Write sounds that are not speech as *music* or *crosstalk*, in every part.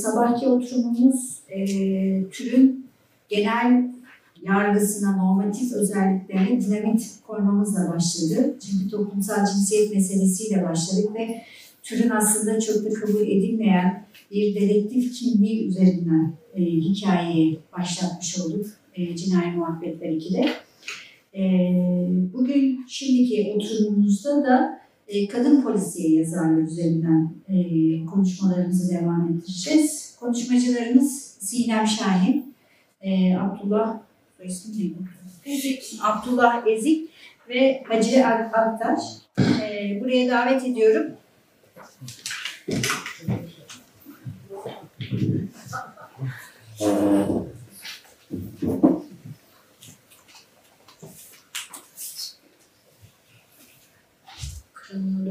Sabahki oturumumuz e, türün genel yargısına, normatif özelliklerine dinamit koymamızla başladı. Çünkü toplumsal cinsiyet meselesiyle başladık ve türün aslında çok da kabul edilmeyen bir dedektif kimliği üzerinden e, hikayeyi başlatmış olduk. E, Cinayi Muhabbetler 2'de. E, bugün şimdiki oturumumuzda da e, kadın polisiye yazarlar üzerinden e, konuşmalarımızı devam ettireceğiz. Konuşmacılarımız Sinem Şahin, e, Abdullah Ezik. Abdullah Ezik ve Hacı Aktaş. E, buraya davet ediyorum.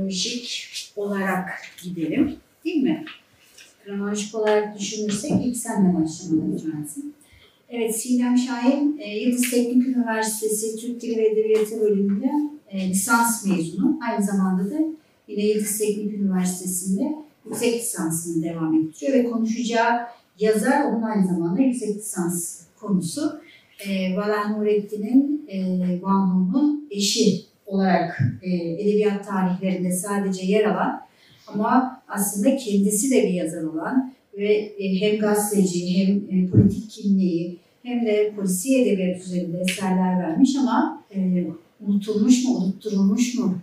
Kronolojik olarak gidelim. Değil mi? Kronolojik olarak düşünürsek ilk senle başlamalıyız lazım. Evet, Sinem Şahin, e, Yıldız Teknik Üniversitesi Türk Dili ve Edebiyatı bölümünde e, lisans mezunu. Aynı zamanda da yine Yıldız Teknik Üniversitesi'nde yüksek lisansını devam ettiriyor ve konuşacağı yazar onun aynı zamanda yüksek lisans konusu. E, Valah Nurettin'in e, Vanu'nun eşi olarak e, edebiyat tarihlerinde sadece yer alan ama aslında kendisi de bir yazar olan ve e, hem gazeteci hem e, politik kimliği hem de polisiye edebiyat üzerinde eserler vermiş ama e, unutulmuş mu, unutturulmuş mu?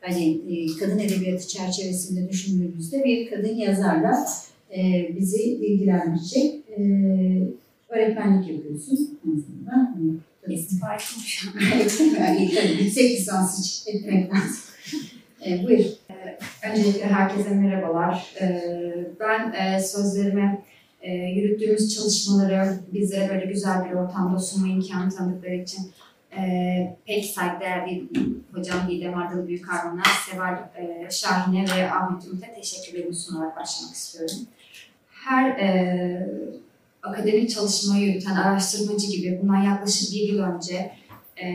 Hani e, kadın edebiyatı çerçevesinde düşündüğümüzde bir kadın yazarla e, bizi bilgilendirecek. E, öğretmenlik yapıyorsun aslında. İstifa etmiş. yani tabii yüksek lisans etmek lazım. E, buyur. Öncelikle herkese merhabalar. Ee, Ben e, sözlerime e, yürüttüğümüz çalışmaları bize böyle güzel bir ortamda sunma imkanı tanıdıkları için e, pek saygıdeğer hocam Didem Ardalı Büyükarman'a, Seval e, Şahin'e ve Ahmet Ümit'e teşekkürlerimi sunarak başlamak istiyorum. Her e, akademik çalışmayı yürüten araştırmacı gibi bundan yaklaşık bir yıl önce e,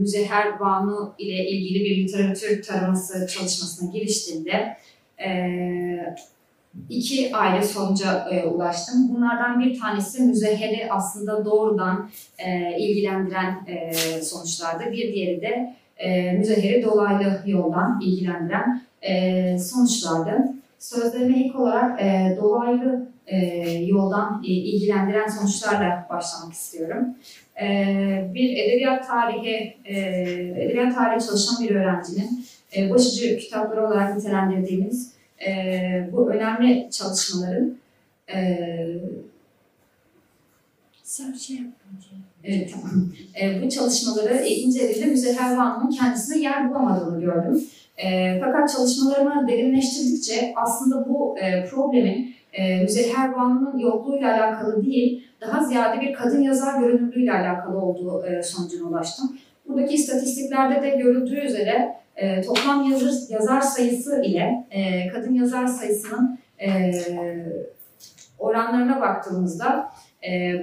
Müzeher Banu ile ilgili bir literatür taraması çalışmasına giriştiğinde e, iki ayrı sonuca e, ulaştım. Bunlardan bir tanesi Müzeher'i aslında doğrudan e, ilgilendiren e, sonuçlardı. Bir diğeri de e, Müzeher'i dolaylı yoldan ilgilendiren e, sonuçlardı. Sözlerime ilk olarak e, dolaylı e, yoldan e, ilgilendiren sonuçlarla başlamak istiyorum. E, bir edebiyat tarihi e, edebiyat tarihi çalışan bir öğrencinin e, başucu kitapları olarak nitelendirdiğimiz e, bu önemli çalışmaların e, Sen şey. Evet, tamam. E, bu çalışmaları incelediğimde Müzeyher Van'ın kendisine yer bulamadığını gördüm. E, fakat çalışmalarımı derinleştirdikçe aslında bu e, problemin e, Müzeyher Van'ın yokluğuyla alakalı değil, daha ziyade bir kadın yazar görünümlüğüyle alakalı olduğu e, sonucuna ulaştım. Buradaki istatistiklerde de görüldüğü üzere e, toplam yazar, yazar sayısı ile e, kadın yazar sayısının e, oranlarına baktığımızda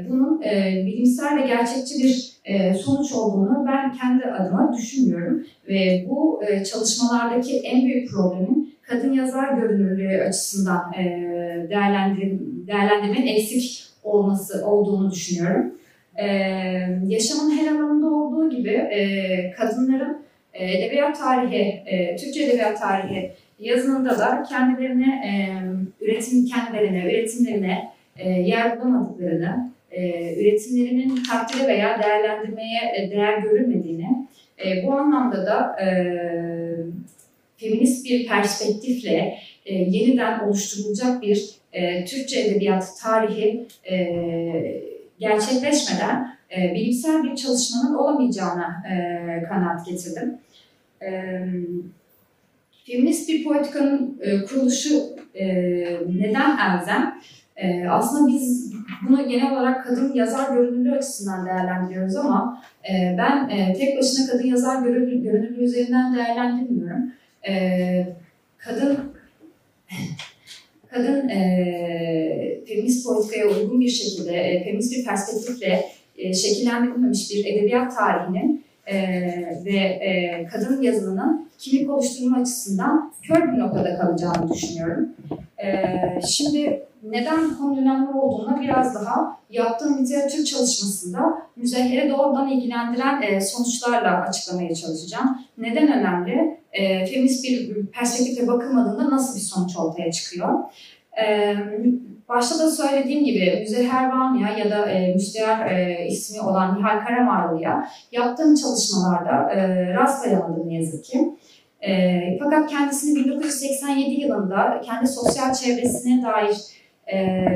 bunun e, bilimsel ve gerçekçi bir e, sonuç olduğunu ben kendi adıma düşünmüyorum. Ve bu e, çalışmalardaki en büyük problemin kadın yazar görünürlüğü açısından değerlendirmenin eksik olması olduğunu düşünüyorum. Yaşamın her alanında olduğu gibi kadınların edebiyat tarihi, Türkçe edebiyat tarihi yazınında da kendilerine üretim kendilerine, üretimlerine e, yer bulamadıklarını, e, üretimlerinin takdire veya değerlendirmeye e, değer görülmediğini, e, bu anlamda da feminist bir perspektifle yeniden oluşturulacak bir Türkçe edebiyat tarihi e, gerçekleşmeden bilimsel bir çalışmanın olamayacağına kanaat getirdim. Feminist bir politikanın kuruluşu neden elzem? E, aslında biz bunu genel olarak kadın yazar görünümlü açısından değerlendiriyoruz ama e, ben e, tek başına kadın yazar görünümlü, görünümlü üzerinden değerlendirmiyorum. E, kadın kadın e, feminist politikaya uygun bir şekilde, e, feminist bir perspektifle e, şekillendirilmemiş bir edebiyat tarihinin e, ve e, kadın yazımının kimlik oluşturma açısından kör bir noktada kalacağını düşünüyorum. E, şimdi neden bu konu önemli olduğuna biraz daha yaptığım literatür çalışmasında müzehleri doğrudan ilgilendiren e, sonuçlarla açıklamaya çalışacağım. Neden önemli? E, feminist bir perspektifle bakılmadığında nasıl bir sonuç ortaya çıkıyor? E, başta da söylediğim gibi Müzeher Vanya ya da e, Müstehar e, ismi olan Nihal Karamarlı'ya yaptığım çalışmalarda e, rastlayamadım ne yazık ki. E, fakat kendisini 1987 yılında kendi sosyal çevresine dair e,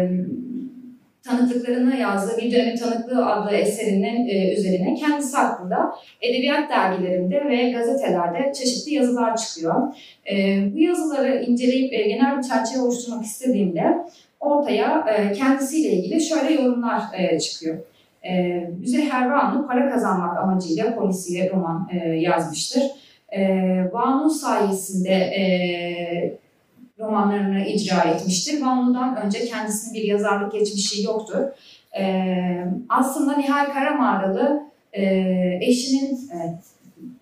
tanıklıklarını yazdığı Bir Dönemin Tanıklığı adlı eserinin e, üzerine kendisi hakkında edebiyat dergilerinde ve gazetelerde çeşitli yazılar çıkıyor. E, bu yazıları inceleyip e, genel bir çerçeve oluşturmak istediğimde ortaya e, kendisiyle ilgili şöyle yorumlar e, çıkıyor. E, Müzehher Banu para kazanmak amacıyla polisiye roman e, yazmıştır. E, Banu sayesinde e, romanlarını icra etmiştir. Banu'dan önce kendisinin bir yazarlık geçmişi yoktur. E, aslında Nihal Karamağralı e, eşinin e,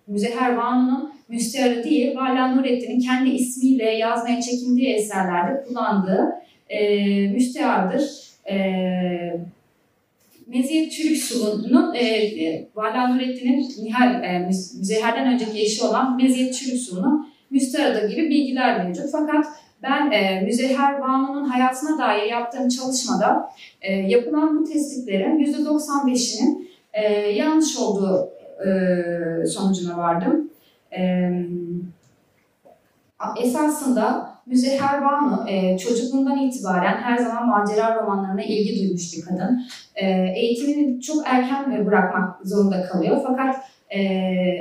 Müzeher Banu'nun müstearı değil, Vala Nurettin'in kendi ismiyle yazmaya çekindiği eserlerde kullandığı e, müsteardır. E, Meziyet Çürüksu'nun e, Vala Nurettin'in Nihal e, Müzeher'den önceki eşi olan Meziyet Çürüksu'nun müstearıdır gibi bilgiler mevcut. Fakat ben e, Müzeher Banu'nun hayatına dair yaptığım çalışmada e, yapılan bu tespitlerin %95'inin e, yanlış olduğu e, sonucuna vardım. E, esasında Müzeher Banu e, çocukluğundan itibaren her zaman macera romanlarına ilgi duymuş bir kadın. E, eğitimini çok erken bırakmak zorunda kalıyor. Fakat e,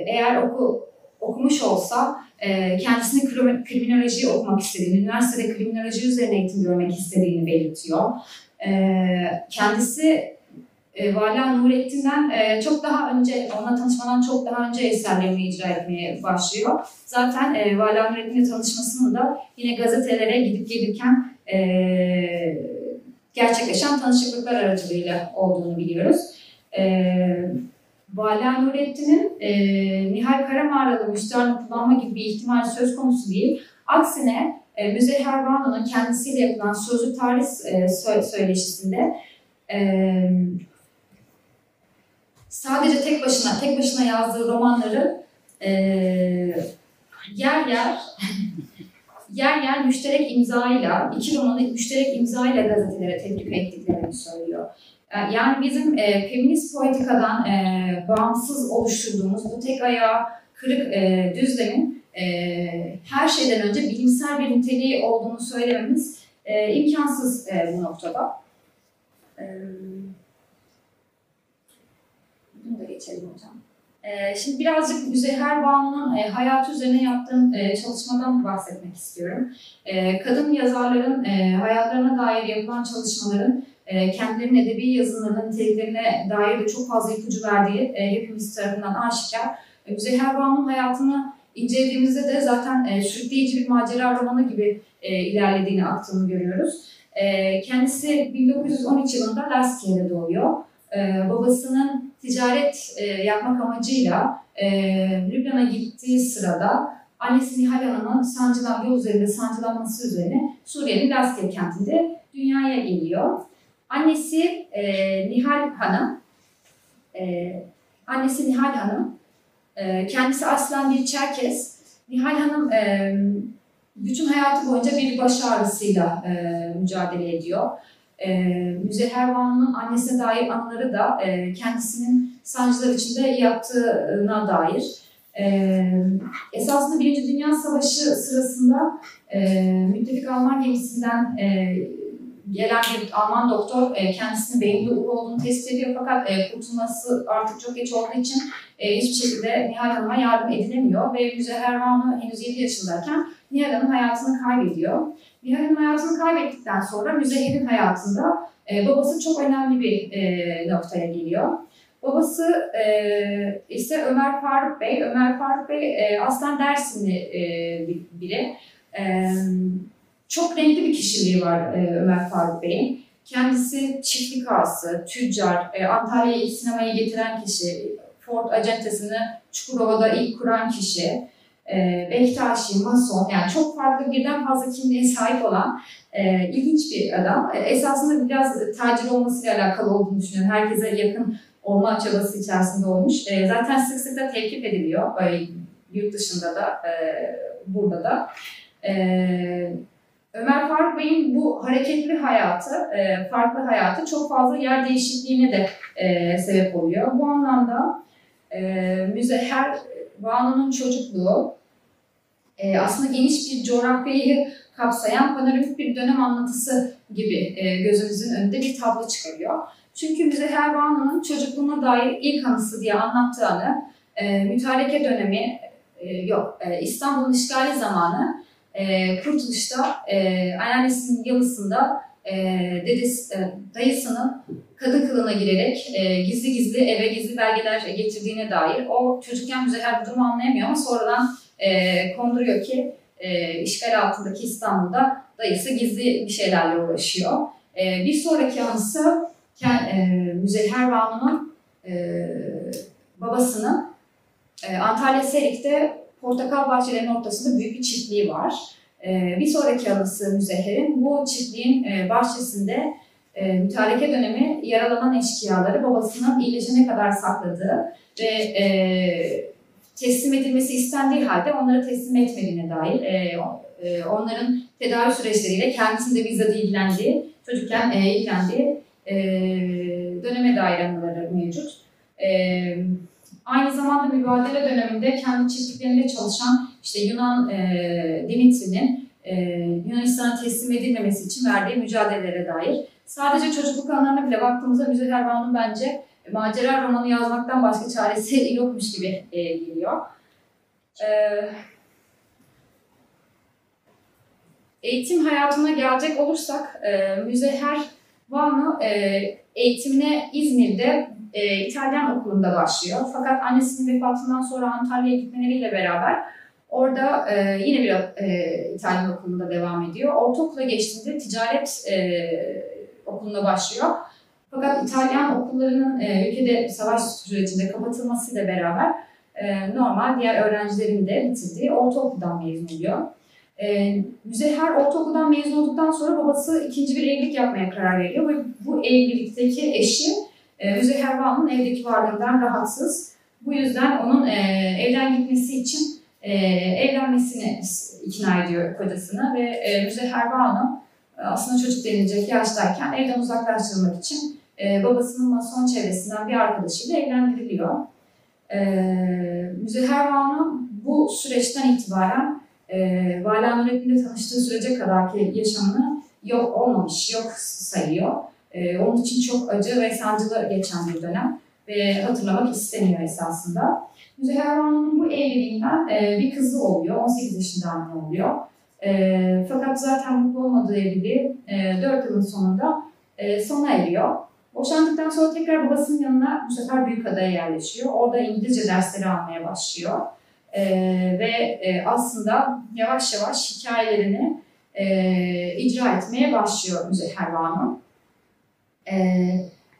eğer oku, okumuş olsa e, kendisini kriminoloji okumak istediğini, üniversitede kriminoloji üzerine eğitim görmek istediğini belirtiyor. E, kendisi e, Vala Nurettin'den e, çok daha önce, onunla tanışmadan çok daha önce eserlerini icra etmeye başlıyor. Zaten e, Vala Nurettin'le tanışmasının da yine gazetelere gidip gelirken e, gerçekleşen tanışıklıklar aracılığıyla olduğunu biliyoruz. E, Vala Nurettin'in e, Nihal Karamağralı müstahını kullanma gibi bir ihtimal söz konusu değil. Aksine e, Müzehher Banu'nun kendisiyle yapılan sözlü tarih e, söyleşisinde e, sadece tek başına tek başına yazdığı romanları e, yer yer *laughs* yer yer müşterek imzayla iki romanı müşterek imzayla gazetelere teklif ettiklerini söylüyor. Yani bizim e, feminist politikadan e, bağımsız oluşturduğumuz bu tek ayağı kırık e, düzlemin e, her şeyden önce bilimsel bir niteliği olduğunu söylememiz e, imkansız e, bu noktada. E, bunu da geçelim hocam. E, şimdi birazcık Müzehher Banu'nun e, hayatı üzerine yaptığım e, çalışmadan bahsetmek istiyorum. E, kadın yazarların e, hayatlarına dair yapılan çalışmaların kendilerinin edebi yazılarının niteliklerine dair de çok fazla ipucu verdiği e, hepimiz tarafından aşikar. E, Müzehher Banu'nun hayatını incelediğimizde de zaten e, sürükleyici bir macera romanı gibi e, ilerlediğini aktığını görüyoruz. E, kendisi 1913 yılında Laskiye'de doğuyor. E, babasının ticaret e, yapmak amacıyla e, Lübnan'a gittiği sırada annesi Nihal Hanım'ın sancılan yol üzerinde sancılanması üzerine Suriye'nin Laskiye kentinde dünyaya geliyor. Annesi e, Nihal Hanım, e, annesi Nihal Hanım, e, kendisi aslen bir Çerkez. Nihal Hanım e, bütün hayatı boyunca bir baş ağrısıyla e, mücadele ediyor. E, Müzeher Banu'nun annesine dair anıları da e, kendisinin sancılar içinde yaptığına dair. E, esasında Birinci Dünya Savaşı sırasında e, müttefik Alman gemisinden e, gelen bir Alman doktor e, kendisinin beyinde uğur olduğunu tespit ediyor fakat e, kurtulması artık çok geç olduğu için e, hiçbir şekilde Nihal Hanım'a yardım edilemiyor ve Müzeher Banu henüz 7 yaşındayken Nihal Hanım hayatını kaybediyor. Nihal Hanım hayatını kaybettikten sonra Müzeher'in hayatında e, babası çok önemli bir e, noktaya geliyor. Babası e, ise Ömer Faruk Bey. Ömer Faruk Bey e, aslen Dersimli e, biri. E, çok renkli bir kişiliği var e, Ömer Faruk Bey'in. Kendisi çiftlik ağası, tüccar, e, Antalya'ya ilk sinemayı getiren kişi, Ford acentesini Çukurova'da ilk kuran kişi. e, Bektaşi, Mason yani çok farklı birden fazla kimliğe sahip olan e, ilginç bir adam. E, esasında biraz tacir olmasıyla alakalı olduğunu düşünüyorum. Herkese yakın olma çabası içerisinde olmuş. E, zaten sık sık da tevkif ediliyor. E, yurt dışında da, e, burada da. E, Ömer Faruk Bey'in bu hareketli hayatı, e, farklı hayatı çok fazla yer değişikliğine de e, sebep oluyor. Bu anlamda e, Müzeher Banu'nun çocukluğu e, aslında geniş bir coğrafyayı kapsayan panoramik bir dönem anlatısı gibi e, gözümüzün önünde bir tablo çıkarıyor. Çünkü Müzeher Banu'nun çocukluğuna dair ilk anısı diye anlattığını e, mütareke dönemi e, yok e, İstanbul'un işgali zamanı e, Kurtuluş'ta e, anneannesinin yalısında e, dedesi, e, dayısının kadın kılığına girerek e, gizli gizli eve gizli belgeler getirdiğine dair o çocukken Müzeher bu durumu anlayamıyor ama sonradan e, konduruyor ki e, işgal altındaki İstanbul'da dayısı gizli bir şeylerle uğraşıyor. E, bir sonraki anısı e, Müzeher Banu'nun e, babasının e, Antalya Serik'te portakal bahçelerinin ortasında büyük bir çiftliği var. E, bir sonraki anısı Müzeher'in bu çiftliğin e, bahçesinde e, mütareke dönemi yaralanan eşkıyaları babasının iyileşene kadar sakladığı ve e, teslim edilmesi istendiği halde onları teslim etmediğine dair e, onların tedavi süreçleriyle kendisinde bizzat ilgilendiği, çocukken e, ilgilendiği döneme dair anıları mevcut. E, aynı zamanda mübadele döneminde kendi çiftliklerinde çalışan işte Yunan e, Dimitri'nin e, Yunanistan'a teslim edilmemesi için verdiği mücadelelere dair. Sadece çocukluk anlarına bile baktığımızda Müzeyyer Banu'nun bence macera romanı yazmaktan başka çaresi *laughs* yokmuş gibi e, geliyor. E, eğitim hayatına gelecek olursak e, Müzeyyer Banu e, eğitimine İzmir'de e, İtalyan okulunda başlıyor. Fakat annesinin vefatından sonra Antalya'ya gitmeleriyle beraber orada e, yine bir e, İtalyan okulunda devam ediyor. Ortaokula geçtiğinde ticaret e, okuluna başlıyor. Fakat İtalyan okullarının e, ülkede savaş sürecinde kapatılmasıyla beraber e, normal diğer öğrencilerin de bitirdiği ortaokuldan mezun oluyor. E, Müzeher ortaokuldan mezun olduktan sonra babası ikinci bir evlilik yapmaya karar veriyor ve bu evlilikteki eşi e, Müzeher Bağ'ın evdeki varlığından rahatsız. Bu yüzden onun e, evden gitmesi için e, evlenmesini ikna ediyor kocasını ve e, Müzeher Bağ'ın e, aslında çocuk denilecek yaştayken evden uzaklaştırılmak için e, babasının mason çevresinden bir arkadaşıyla evlendiriliyor. E, Müzeher Banu bu süreçten itibaren e, Vala Nurettin'le tanıştığı sürece kadarki yaşamını yok olmamış, yok sayıyor. E, onun için çok acı ve sancılı geçen bir dönem ve hatırlamak istemiyor esasında. Müzeher Banu'nun bu evliliğinden e, bir kızı oluyor, 18 yaşında anne oluyor. E, fakat zaten mutlu olmadığı evliliği e, 4 yılın sonunda e, sona eriyor. Boşandıktan sonra tekrar babasının yanına bu sefer Büyükada'ya yerleşiyor. Orada İngilizce dersleri almaya başlıyor. E, ve e, aslında yavaş yavaş hikayelerini e, icra etmeye başlıyor Müzeyher Banu. E,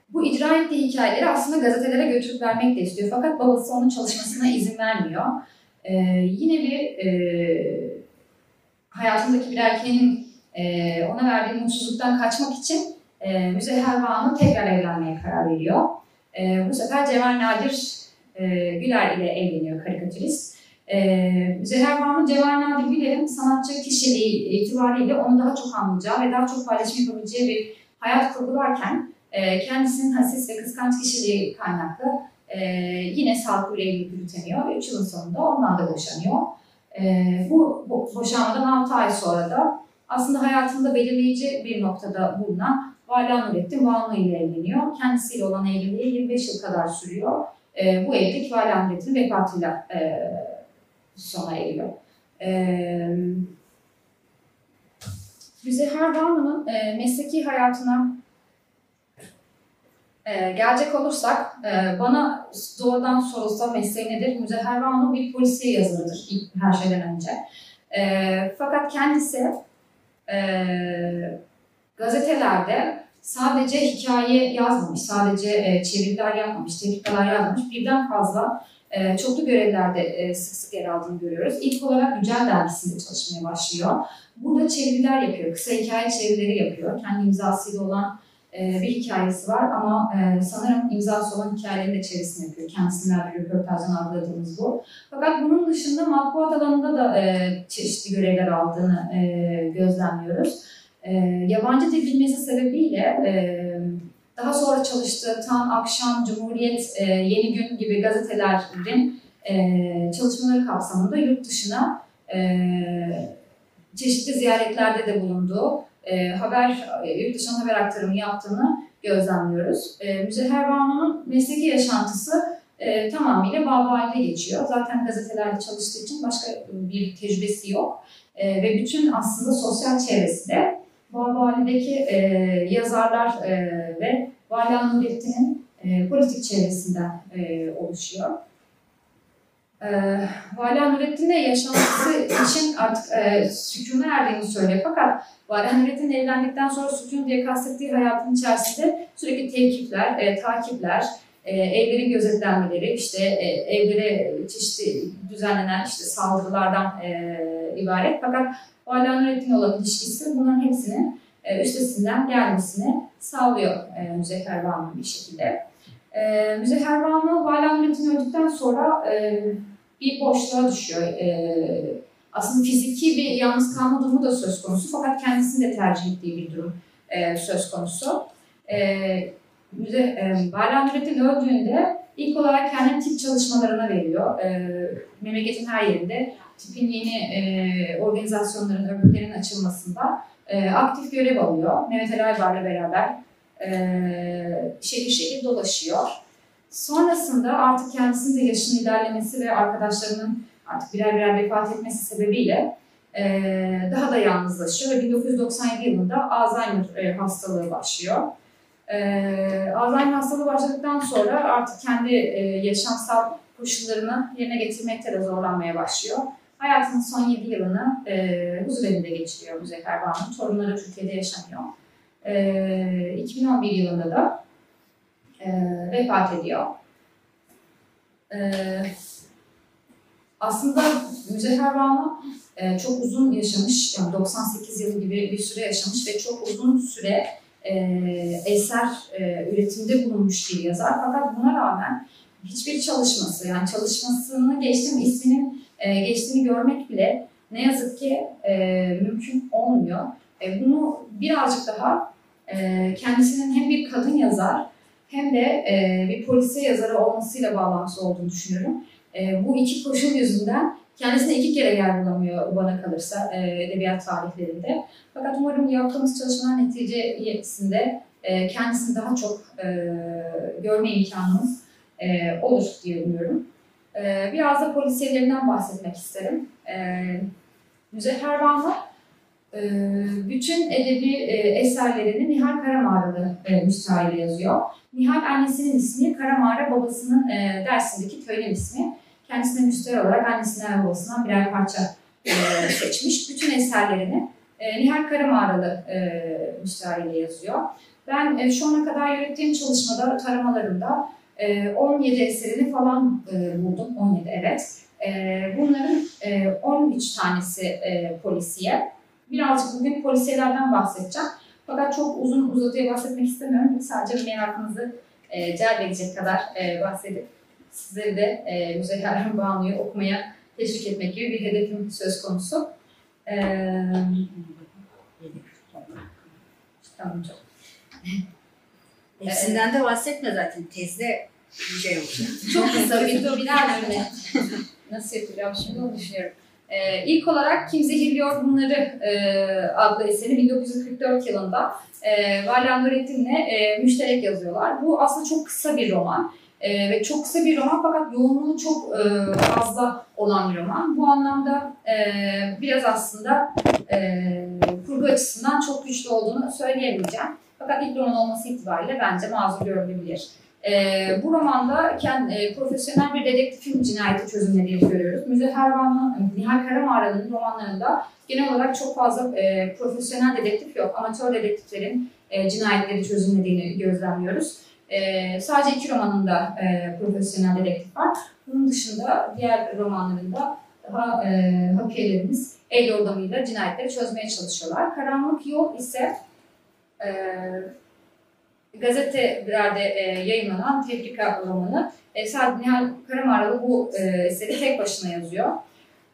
bu icra ettiği hikayeleri aslında gazetelere götürüp vermek de istiyor. Fakat babası onun çalışmasına izin vermiyor. E, yine bir e, hayatındaki bir erkeğin e, ona verdiği mutsuzluktan kaçmak için e, Müzeyher Banu tekrar evlenmeye karar veriyor. E, bu sefer Cemal Nadir e, Güler ile evleniyor karikatürist. E, Müzeyher Banu Cemal Nadir Güler'in sanatçı kişiliği itibariyle onu daha çok anlayacağı ve daha çok paylaşım yapabileceği bir hayat kurgularken e, kendisinin hassiz ve kıskanç kişiliği kaynaklı e, yine sağlıklı evlilik yürütemiyor ve 3 yılın sonunda ondan da boşanıyor. E, bu, boşanmadan 6 ay sonra da aslında hayatında belirleyici bir noktada bulunan Vala Nurettin Banu ile evleniyor. Kendisiyle olan evliliği 25 yıl kadar sürüyor. E, bu evlilik Vala Nurettin'in vefatıyla e, sona eriyor. E, Müzehar Banu'nun e, mesleki hayatına e, gelecek olursak, e, bana doğrudan sorulsa mesleği nedir? Müzehar Banu bir polisiye yazarıdır ilk her şeyden önce. E, fakat kendisi e, gazetelerde sadece hikaye yazmamış, sadece e, çeviriler yapmamış, tekrarlar yazmamış. Birden fazla e, çoklu görevlerde e, sık sık yer aldığını görüyoruz. İlk olarak Güncel Dergisi'nde çalışmaya başlıyor. Burada çeviriler yapıyor, kısa hikaye çevirileri yapıyor. Kendi imzasıyla olan e, bir hikayesi var ama e, sanırım imzası olan hikayelerin de çevirisini yapıyor. Kendisinden bir röportajdan algıladığımız bu. Fakat bunun dışında matbuat alanında da çeşitli görevler aldığını gözlemliyoruz. Yabancı dil bilmesi sebebiyle daha sonra çalıştığı Tan, Akşam, Cumhuriyet, e, Yeni Gün gibi gazetelerin e, çalışmaları kapsamında yurt dışına e, çeşitli ziyaretlerde de bulunduğu, e, haber e, yurt dışına haber aktarımı yaptığını gözlemliyoruz. E, Müzeher Banu'nun mesleki yaşantısı e, tamamıyla Babali'de geçiyor. Zaten gazetelerde çalıştığı için başka bir tecrübesi yok. E, ve bütün aslında sosyal çevresi de Babali'deki e, yazarlar e, ve Vali Nurettin'in e, politik çevresinden e, oluşuyor. E, Vali Nurettin'le yaşaması için artık e, sükûna erdiğini söylüyor. Fakat Vali Nurettin evlendikten sonra sükûn diye kastettiği hayatın içerisinde sürekli tevkifler, e, takipler, e, evlerin gözetlenmeleri, işte e, evlere çeşitli düzenlenen işte saldırılardan e, ibaret. Fakat Vali Nurettin olan ilişkisi bunların hepsinin e, üstesinden gelmesini sağlıyor e, Müzeffer Banu bir şekilde. E, Müzeffer Banu Vali Nurettin öldükten sonra bir boşluğa düşüyor. Aslında fiziki bir yalnız kalma durumu da söz konusu fakat kendisinin de tercih ettiği bir durum söz konusu. E, Müze, e, Vali Nurettin öldüğünde ilk olarak kendini tip çalışmalarına veriyor. E, memleketin her yerinde tipin yeni e, organizasyonların, örgütlerin açılmasında e, aktif görev alıyor. Mehmet Ali Aybar'la beraber e, şehir şehir dolaşıyor. Sonrasında artık kendisinin de yaşının ilerlemesi ve arkadaşlarının artık birer birer vefat etmesi sebebiyle e, daha da yalnızlaşıyor ve 1997 yılında Alzheimer e, hastalığı başlıyor. E, Alzheimer hastalığı başladıktan sonra artık kendi e, yaşamsal koşullarını yerine getirmekte de zorlanmaya başlıyor. Hayatının son 7 yılını e, huzurevinde geçiriyor Müzeffer Banu. Torunları Türkiye'de yaşamıyor. E, 2011 yılında da e, vefat ediyor. E, aslında Müzeffer Banu e, çok uzun yaşamış, yani 98 yıl gibi bir süre yaşamış ve çok uzun süre e, eser e, üretimde bulunmuş bir yazar. Fakat buna rağmen hiçbir çalışması, yani çalışmasını geçtim isminin e, geçtiğini görmek bile ne yazık ki e, mümkün olmuyor. E, bunu birazcık daha e, kendisinin hem bir kadın yazar hem de e, bir polisiye yazarı olmasıyla bağlantısı olduğunu düşünüyorum. E, bu iki koşul yüzünden kendisine iki kere yer bulamıyor bana kalırsa e, edebiyat tarihlerinde. Fakat umarım yaptığımız çalışmalar neticesinde e, kendisini daha çok e, görme imkanımız e, olur diye umuyorum. E, biraz da polisiyelerinden bahsetmek isterim. E, Müzehher Banu e, bütün edebi e, eserlerini Nihal Karamağralı e, müstahil yazıyor. Nihal annesinin ismi, Karamağra babasının e, Dersim'deki köyün ismi. Kendisine müstahil olarak annesinden ve babasından birer parça e, seçmiş. Bütün eserlerini e, Nihal Karamağralı e, müstahil yazıyor. Ben e, şu ana kadar yürüttüğüm çalışmada, taramalarımda e, 17 eserini falan e, buldum. 17 evet. E, bunların e, 13 tanesi e, polisiye. Birazcık bugün polisiyelerden bahsedeceğim. Fakat çok uzun uzadıya bahsetmek istemiyorum. Sadece merakınızı e, celbedecek kadar e, bahsedip sizleri de e, Müzeyyer Banu'yu okumaya teşvik etmek gibi bir hedefim söz konusu. E, tamam çok. Hepsinden de bahsetme zaten. Tezde şey olacak. *laughs* Çok kısa bir birer cümle. Nasıl yapacağım şimdi onu düşünüyorum. Ee, ilk olarak Kim Zehirliyor Bunları e, adlı eseri 1944 yılında e, Valyan Nurettin'le e, müşterek yazıyorlar. Bu aslında çok kısa bir roman. E, ve çok kısa bir roman fakat yoğunluğu çok e, fazla olan bir roman. Bu anlamda e, biraz aslında e, kurgu açısından çok güçlü olduğunu söyleyemeyeceğim. Fakat ilk roman olması itibariyle bence mazur görülebilir. E, bu romanda kendi, e, profesyonel bir dedektifin cinayeti çözümlediğini görüyoruz. Müzeffer Van'ın, Nihal Karamağra'nın romanlarında genel olarak çok fazla e, profesyonel dedektif yok. Amatör dedektiflerin e, cinayetleri çözümlediğini gözlemliyoruz. E, sadece iki romanında e, profesyonel dedektif var. Bunun dışında diğer romanlarında daha e, hakiyelerimiz el yordamıyla cinayetleri çözmeye çalışıyorlar. Karanlık Yol ise e, gazetelerde e, yayınlanan Tefrika romanı. E, sadece Nihal Karamaralı bu e, eseri tek başına yazıyor.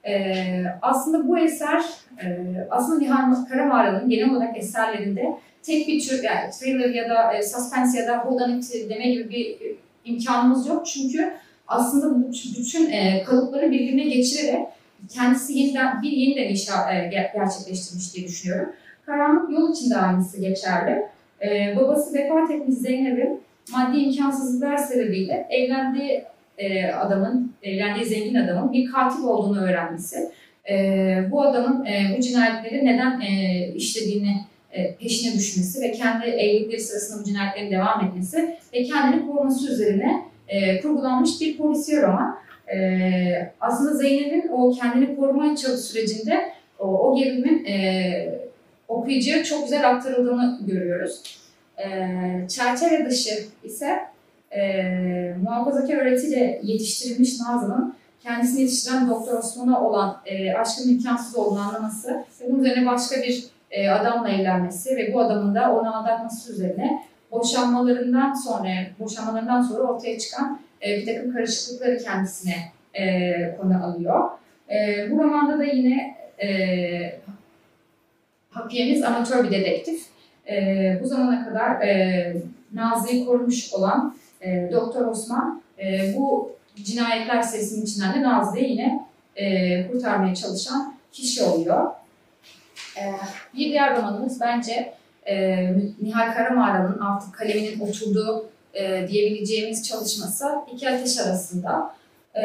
E, aslında bu eser, e, aslında Nihal Karamaralı'nın genel olarak eserlerinde tek bir tür, yani thriller ya da e, suspense ya da whodunit deme gibi bir e, imkanımız yok. Çünkü aslında bu bütün e, kalıpları birbirine geçirerek kendisi yeniden bir yeniden inşa e, gerçekleştirmiş diye düşünüyorum. Karanlık Yol için de aynısı geçerli. Ee, babası vefat etmiş Zeynep'in maddi imkansızlıklar sebebiyle evlendiği e, adamın, evlendiği zengin adamın bir katil olduğunu öğrenmesi. E, bu adamın e, bu cinayetleri neden e, işlediğini e, peşine düşmesi ve kendi evlilikleri sırasında bu cinayetlerin devam etmesi ve kendini koruması üzerine e, kurgulanmış bir polisiye roman. E, aslında Zeynep'in o kendini koruma sürecinde o, o gerilimin e, okuyucuya çok güzel aktarıldığını görüyoruz. E, çerçeve dışı ise e, muhafazakar öğretiyle yetiştirilmiş Nazlı'nın kendisini yetiştiren Doktor Osman'a olan e, aşkın imkansız olduğunu anlaması ve bunun üzerine başka bir e, adamla evlenmesi ve bu adamın da onu aldatması üzerine boşanmalarından sonra boşanmalarından sonra ortaya çıkan e, bir takım karışıklıkları kendisine e, konu alıyor. Bu romanda da yine e, Hafiyemiz amatör bir dedektif. Bu zamana kadar e, Nazlı'yı korumuş olan Doktor Osman bu cinayetler serisinin içinden de Nazlı'yı yine kurtarmaya çalışan kişi oluyor. E, bir diğer romanımız bence e, Nihal Karamağra'nın artık kaleminin oturduğu e, diyebileceğimiz çalışması iki ateş arasında. E,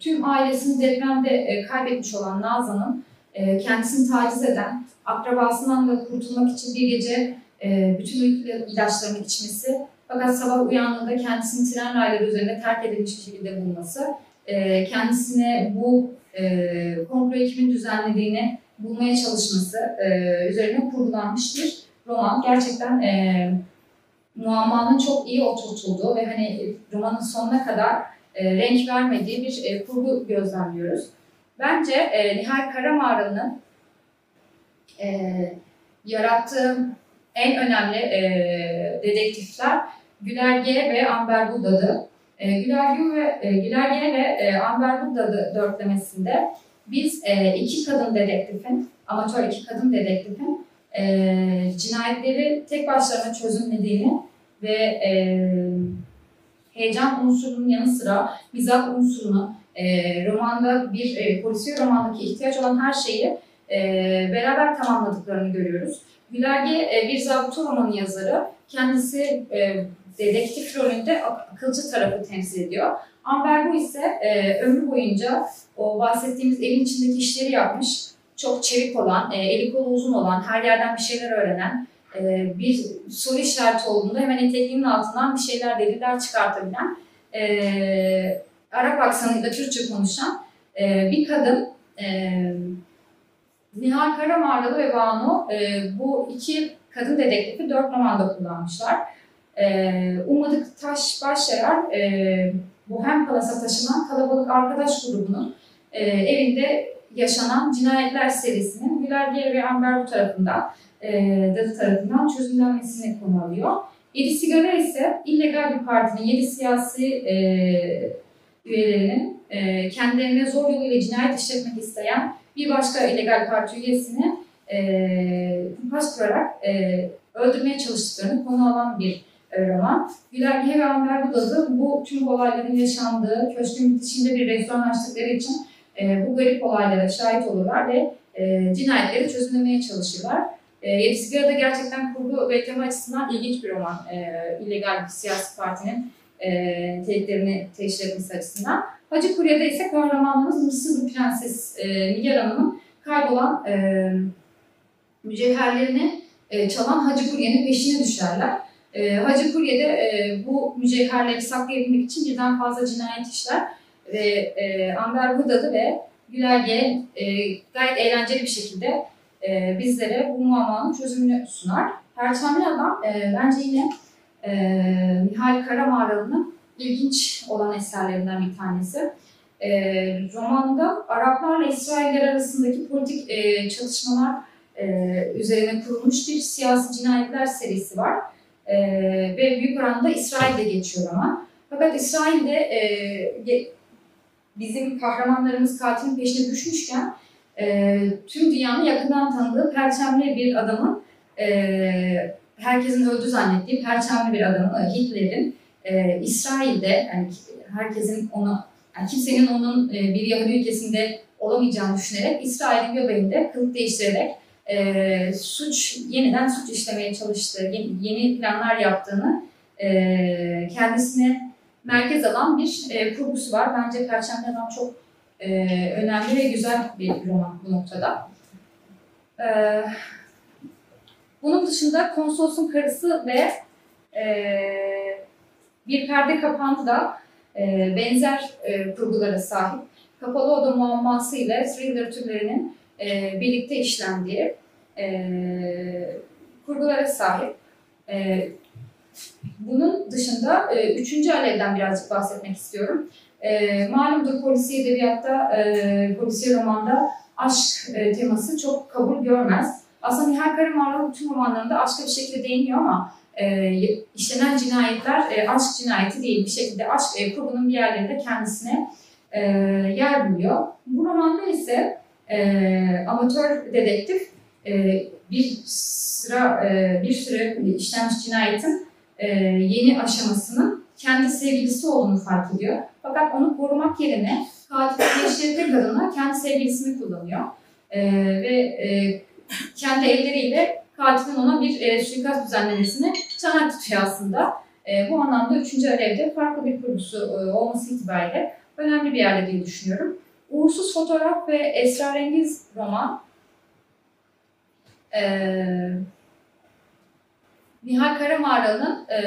tüm ailesini depremde e, kaybetmiş olan Nazlı'nın e, kendisini taciz eden, akrabasından da kurtulmak için bir gece e, bütün uyku ilaçlarını içmesi fakat sabah uyandığında kendisini tren rayları üzerinde terk edilmiş bir şekilde bulması, e, kendisine bu e, komplo kimin düzenlediğini bulmaya çalışması e, üzerine kurgulanmış bir roman. Gerçekten e, muammanın çok iyi oturtulduğu ve hani romanın sonuna kadar e, renk vermediği bir e, kurgu gözlemliyoruz. Bence e, Nihal Karamağrı'nın e, yarattığı en önemli e, dedektifler Gülerge ve Amber Budda'dı. E, Gülerge ve, e, Gülerge ve e, Amber Budda'dı dörtlemesinde biz e, iki kadın dedektifin, amatör iki kadın dedektifin e, cinayetleri tek başlarına çözümlediğini ve e, heyecan unsurunun yanı sıra mizah unsurunu, e, romanda bir e, polisiye romandaki ihtiyaç olan her şeyi e, beraber tamamladıklarını görüyoruz. Gülerge e, bir zabıta romanı yazarı. Kendisi e, dedektif rolünde akılcı tarafı temsil ediyor. Amber bu ise e, ömrü boyunca o bahsettiğimiz evin içindeki işleri yapmış, çok çevik olan, e, eli kolu uzun olan, her yerden bir şeyler öğrenen, e, bir soru işareti olduğunda hemen etekliğinin altından bir şeyler, deliller çıkartabilen, e, Arap aksanıyla Türkçe konuşan e, bir kadın. E, Nihal Karamağralı ve Banu e, bu iki kadın dedektifi dört romanda kullanmışlar. E, Ummadık Taş Başyarar e, Bohem Palas'a taşınan kalabalık arkadaş grubunun e, evinde yaşanan cinayetler serisinin Güler ve Amber tarafından, e, Dadı tarafından çözümlenmesini konu alıyor. Yedi Sigara ise illegal bir partinin yedi siyasi e, üyelerinin e, kendilerine zor yoluyla cinayet işletmek isteyen bir başka illegal parti üyesini e, kumpas kurarak e, öldürmeye çalıştıklarını konu alan bir roman. Güler ve Amber Budazı bu tüm olayların yaşandığı köşkün bitişinde bir restoran açtıkları için e, bu garip olaylara şahit olurlar ve e, cinayetleri çözümlemeye çalışırlar. E, Yedi Sigara'da gerçekten kurgu ve tema açısından ilginç bir roman. E, illegal bir siyasi partinin e, niteliklerini teşhir etmesi açısından. Hacı Kurya'da ise kahramanımız Mısırlı Prenses e, Nigar Hanım'ın kaybolan e, mücevherlerini e, çalan Hacı Kurya'nın peşine düşerler. E, Hacı Kurye'de e, bu mücevherleri saklayabilmek için birden fazla cinayet işler ve e, Amber Hudalı ve Gülerge e, gayet eğlenceli bir şekilde e, bizlere bu muammanın çözümünü sunar. Perçemli Adam e, bence yine e, Nihal Karamağralı'nın ilginç olan eserlerinden bir tanesi. E, romanda Araplarla İsrailler arasındaki politik e, çalışmalar e, üzerine kurulmuş bir siyasi cinayetler serisi var. E, ve büyük oranda İsrail'de geçiyor ama. Fakat İsrail'de e, bizim kahramanlarımız katilin peşine düşmüşken e, tüm dünyanın yakından tanıdığı perçemli bir adamın e, herkesin öldü zannettiği perçemli bir adamın Hitler'in e, İsrail'de yani herkesin onu yani kimsenin onun e, bir Yahudi ülkesinde olamayacağını düşünerek İsrail'in göbeğinde kılık değiştirerek e, suç yeniden suç işlemeye çalıştığı, yeni, yeni planlar yaptığını e, kendisine merkez alan bir e, kurgusu var. Bence Perşembe Adam çok e, önemli ve güzel bir roman bu noktada. E, bunun dışında Konsolosun Karısı ve e, Bir Perde Kapandı da e, benzer e, kurgulara sahip. Kapalı Oda muamması ile thriller türlerinin e, birlikte işlendiği e, kurgulara sahip. E, bunun dışında e, üçüncü alevden birazcık bahsetmek istiyorum. E, malumdur polisiye edebiyatta, e, polisiye romanda aşk e, teması çok kabul görmez. Aslında Nihal Karamarlı tüm romanlarında aşka bir şekilde değiniyor ama e, işlenen cinayetler e, aşk cinayeti değil. Bir şekilde aşk e, kurgunun bir yerlerinde kendisine e, yer buluyor. Bu romanda ise e, amatör dedektif e, bir sıra e, bir sürü işlenmiş cinayetin e, yeni aşamasının kendi sevgilisi olduğunu fark ediyor. Fakat onu korumak yerine katilin yaşadığı kadına kendi sevgilisini kullanıyor. E, ve e, kendi elleriyle katilin ona bir e, suikast düzenlemesini çanak tutuyor aslında. Bu anlamda üçüncü alevde farklı bir kurgusu olması itibariyle önemli bir yerde diye düşünüyorum. Uğursuz Fotoğraf ve Esrarengiz roman e, Nihal Karamağralı'nın e,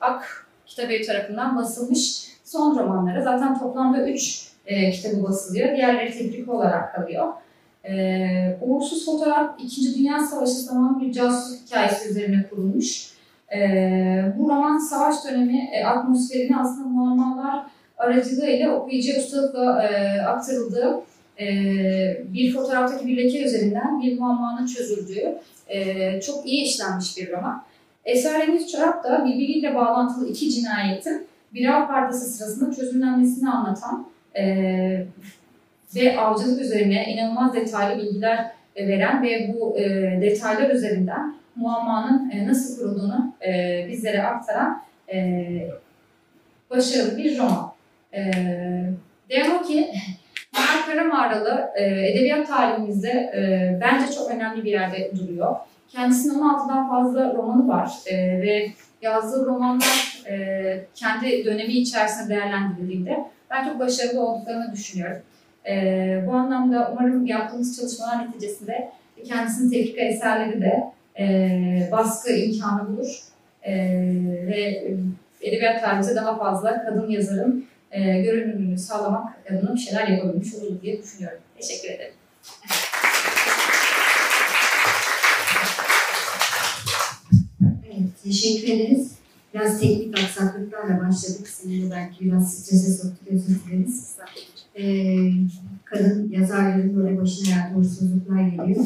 Ak Kitabevi tarafından basılmış son romanları. Zaten toplamda üç e, kitabı basılıyor. Diğerleri tebrik olarak kalıyor. E, Uğursuz Fotoğraf İkinci Dünya Savaşı zamanı bir casus hikayesi üzerine kurulmuş. E, bu roman savaş dönemi e, atmosferini aslında muammalar aracılığıyla okuyucuya ustalıkla e, aktarıldığı bir fotoğraftaki bir leke üzerinden bir muammanın çözüldüğü e, çok iyi işlenmiş bir roman. Esrarengiz Çorap da birbiriyle bağlantılı iki cinayetin birer partisi sırasında çözümlenmesini anlatan e, ve avcılık üzerine inanılmaz detaylı bilgiler veren ve bu e, detaylar üzerinden muammanın nasıl kurulduğunu bizlere aktaran başarılı bir roman. Devam ki Ömer Karamağralı e, edebiyat tarihimizde e, bence çok önemli bir yerde duruyor. Kendisinin 16'dan fazla romanı var e, ve yazdığı romanlar kendi dönemi içerisinde değerlendirildiğinde ben çok başarılı olduklarını düşünüyorum. Bu anlamda umarım yaptığımız çalışmalar neticesinde kendisinin tefrika eserleri de baskı imkanı bulur ve edebiyat tarihimizde daha fazla kadın yazarın e, görünümünü sağlamak adına bir şeyler yapabilmiş olur diye düşünüyorum. Teşekkür ederim. Teşekkür ederiz. Biraz teknik aksaklıklarla başladık. De belki biraz strese soktuk, özür dileriz. Ee, kadın yazarların böyle başına herhalde uğursuzluklar geliyor.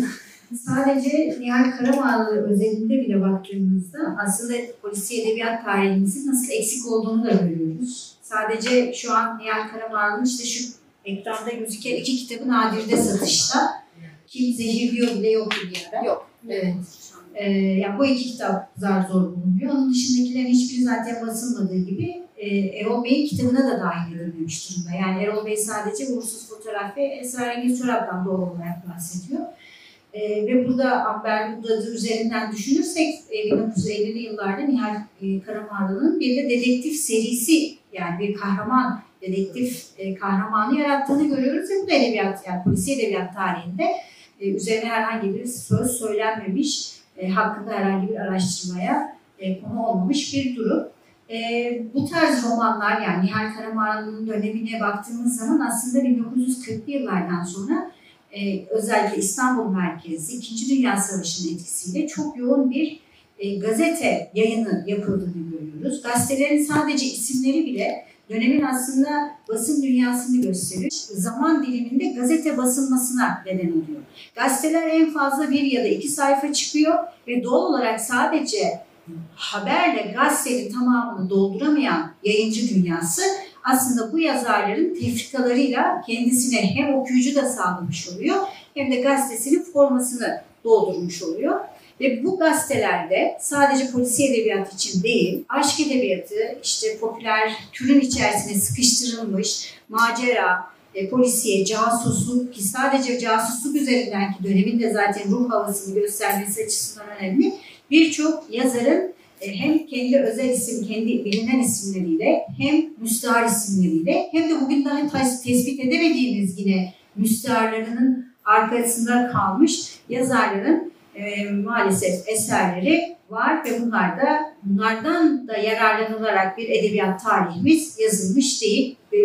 Sadece Nihal Karamağlı özelinde bile baktığımızda aslında polisi edebiyat tarihimizin nasıl eksik olduğunu da görüyoruz. Sadece şu an Nihal Karamağlı'nın işte şu ekranda gözüken iki kitabı nadirde satışta. Kim zehir diyor bile yok bir ara. Yok. Evet. Ee, yani bu iki kitap zar zor bulunuyor. Onun dışındakilerin hiçbiri zaten basılmadığı gibi e, Erol Bey'in kitabına da dahil edilmemiş durumda. Yani Erol Bey sadece uğursuz fotoğraf ve esrarengiz çoraptan doğal olarak bahsediyor. E, ve burada Amber Budadı üzerinden düşünürsek e, 1950'li yıllarda Nihal e, Karamağlı'nın bir de dedektif serisi yani bir kahraman dedektif e, kahramanı yarattığını görüyoruz ve bu da edebiyat yani polisi edebiyat tarihinde e, üzerine herhangi bir söz söylenmemiş, e, hakkında herhangi bir araştırmaya e, konu olmamış bir durum. E, bu tarz romanlar yani Nihal Karamağlı'nın dönemine baktığımız zaman aslında 1940'lı yıllardan sonra e, özellikle İstanbul merkezi İkinci Dünya Savaşı'nın etkisiyle çok yoğun bir e, gazete yayını yapıldığını görüyoruz. Gazetelerin sadece isimleri bile dönemin aslında basın dünyasını gösterir. Zaman diliminde gazete basılmasına neden oluyor. Gazeteler en fazla bir ya da iki sayfa çıkıyor ve doğal olarak sadece haberle gazetenin tamamını dolduramayan yayıncı dünyası aslında bu yazarların tefrikalarıyla kendisine hem okuyucu da sağlamış oluyor hem de gazetesinin formasını doldurmuş oluyor. Ve bu gazetelerde sadece polisiye edebiyat için değil, aşk edebiyatı, işte popüler türün içerisine sıkıştırılmış macera, e, polisiye, casusluk ki sadece casusluk üzerinden ki dönemin de zaten ruh havasını göstermesi açısından önemli. Birçok yazarın e, hem kendi özel isim, kendi bilinen isimleriyle hem müstahar isimleriyle hem de bugün daha tespit edemediğimiz yine müstaharlarının arkasında kalmış yazarların e, maalesef eserleri var ve bunlar da bunlardan da yararlanılarak bir edebiyat tarihimiz yazılmış değil. E,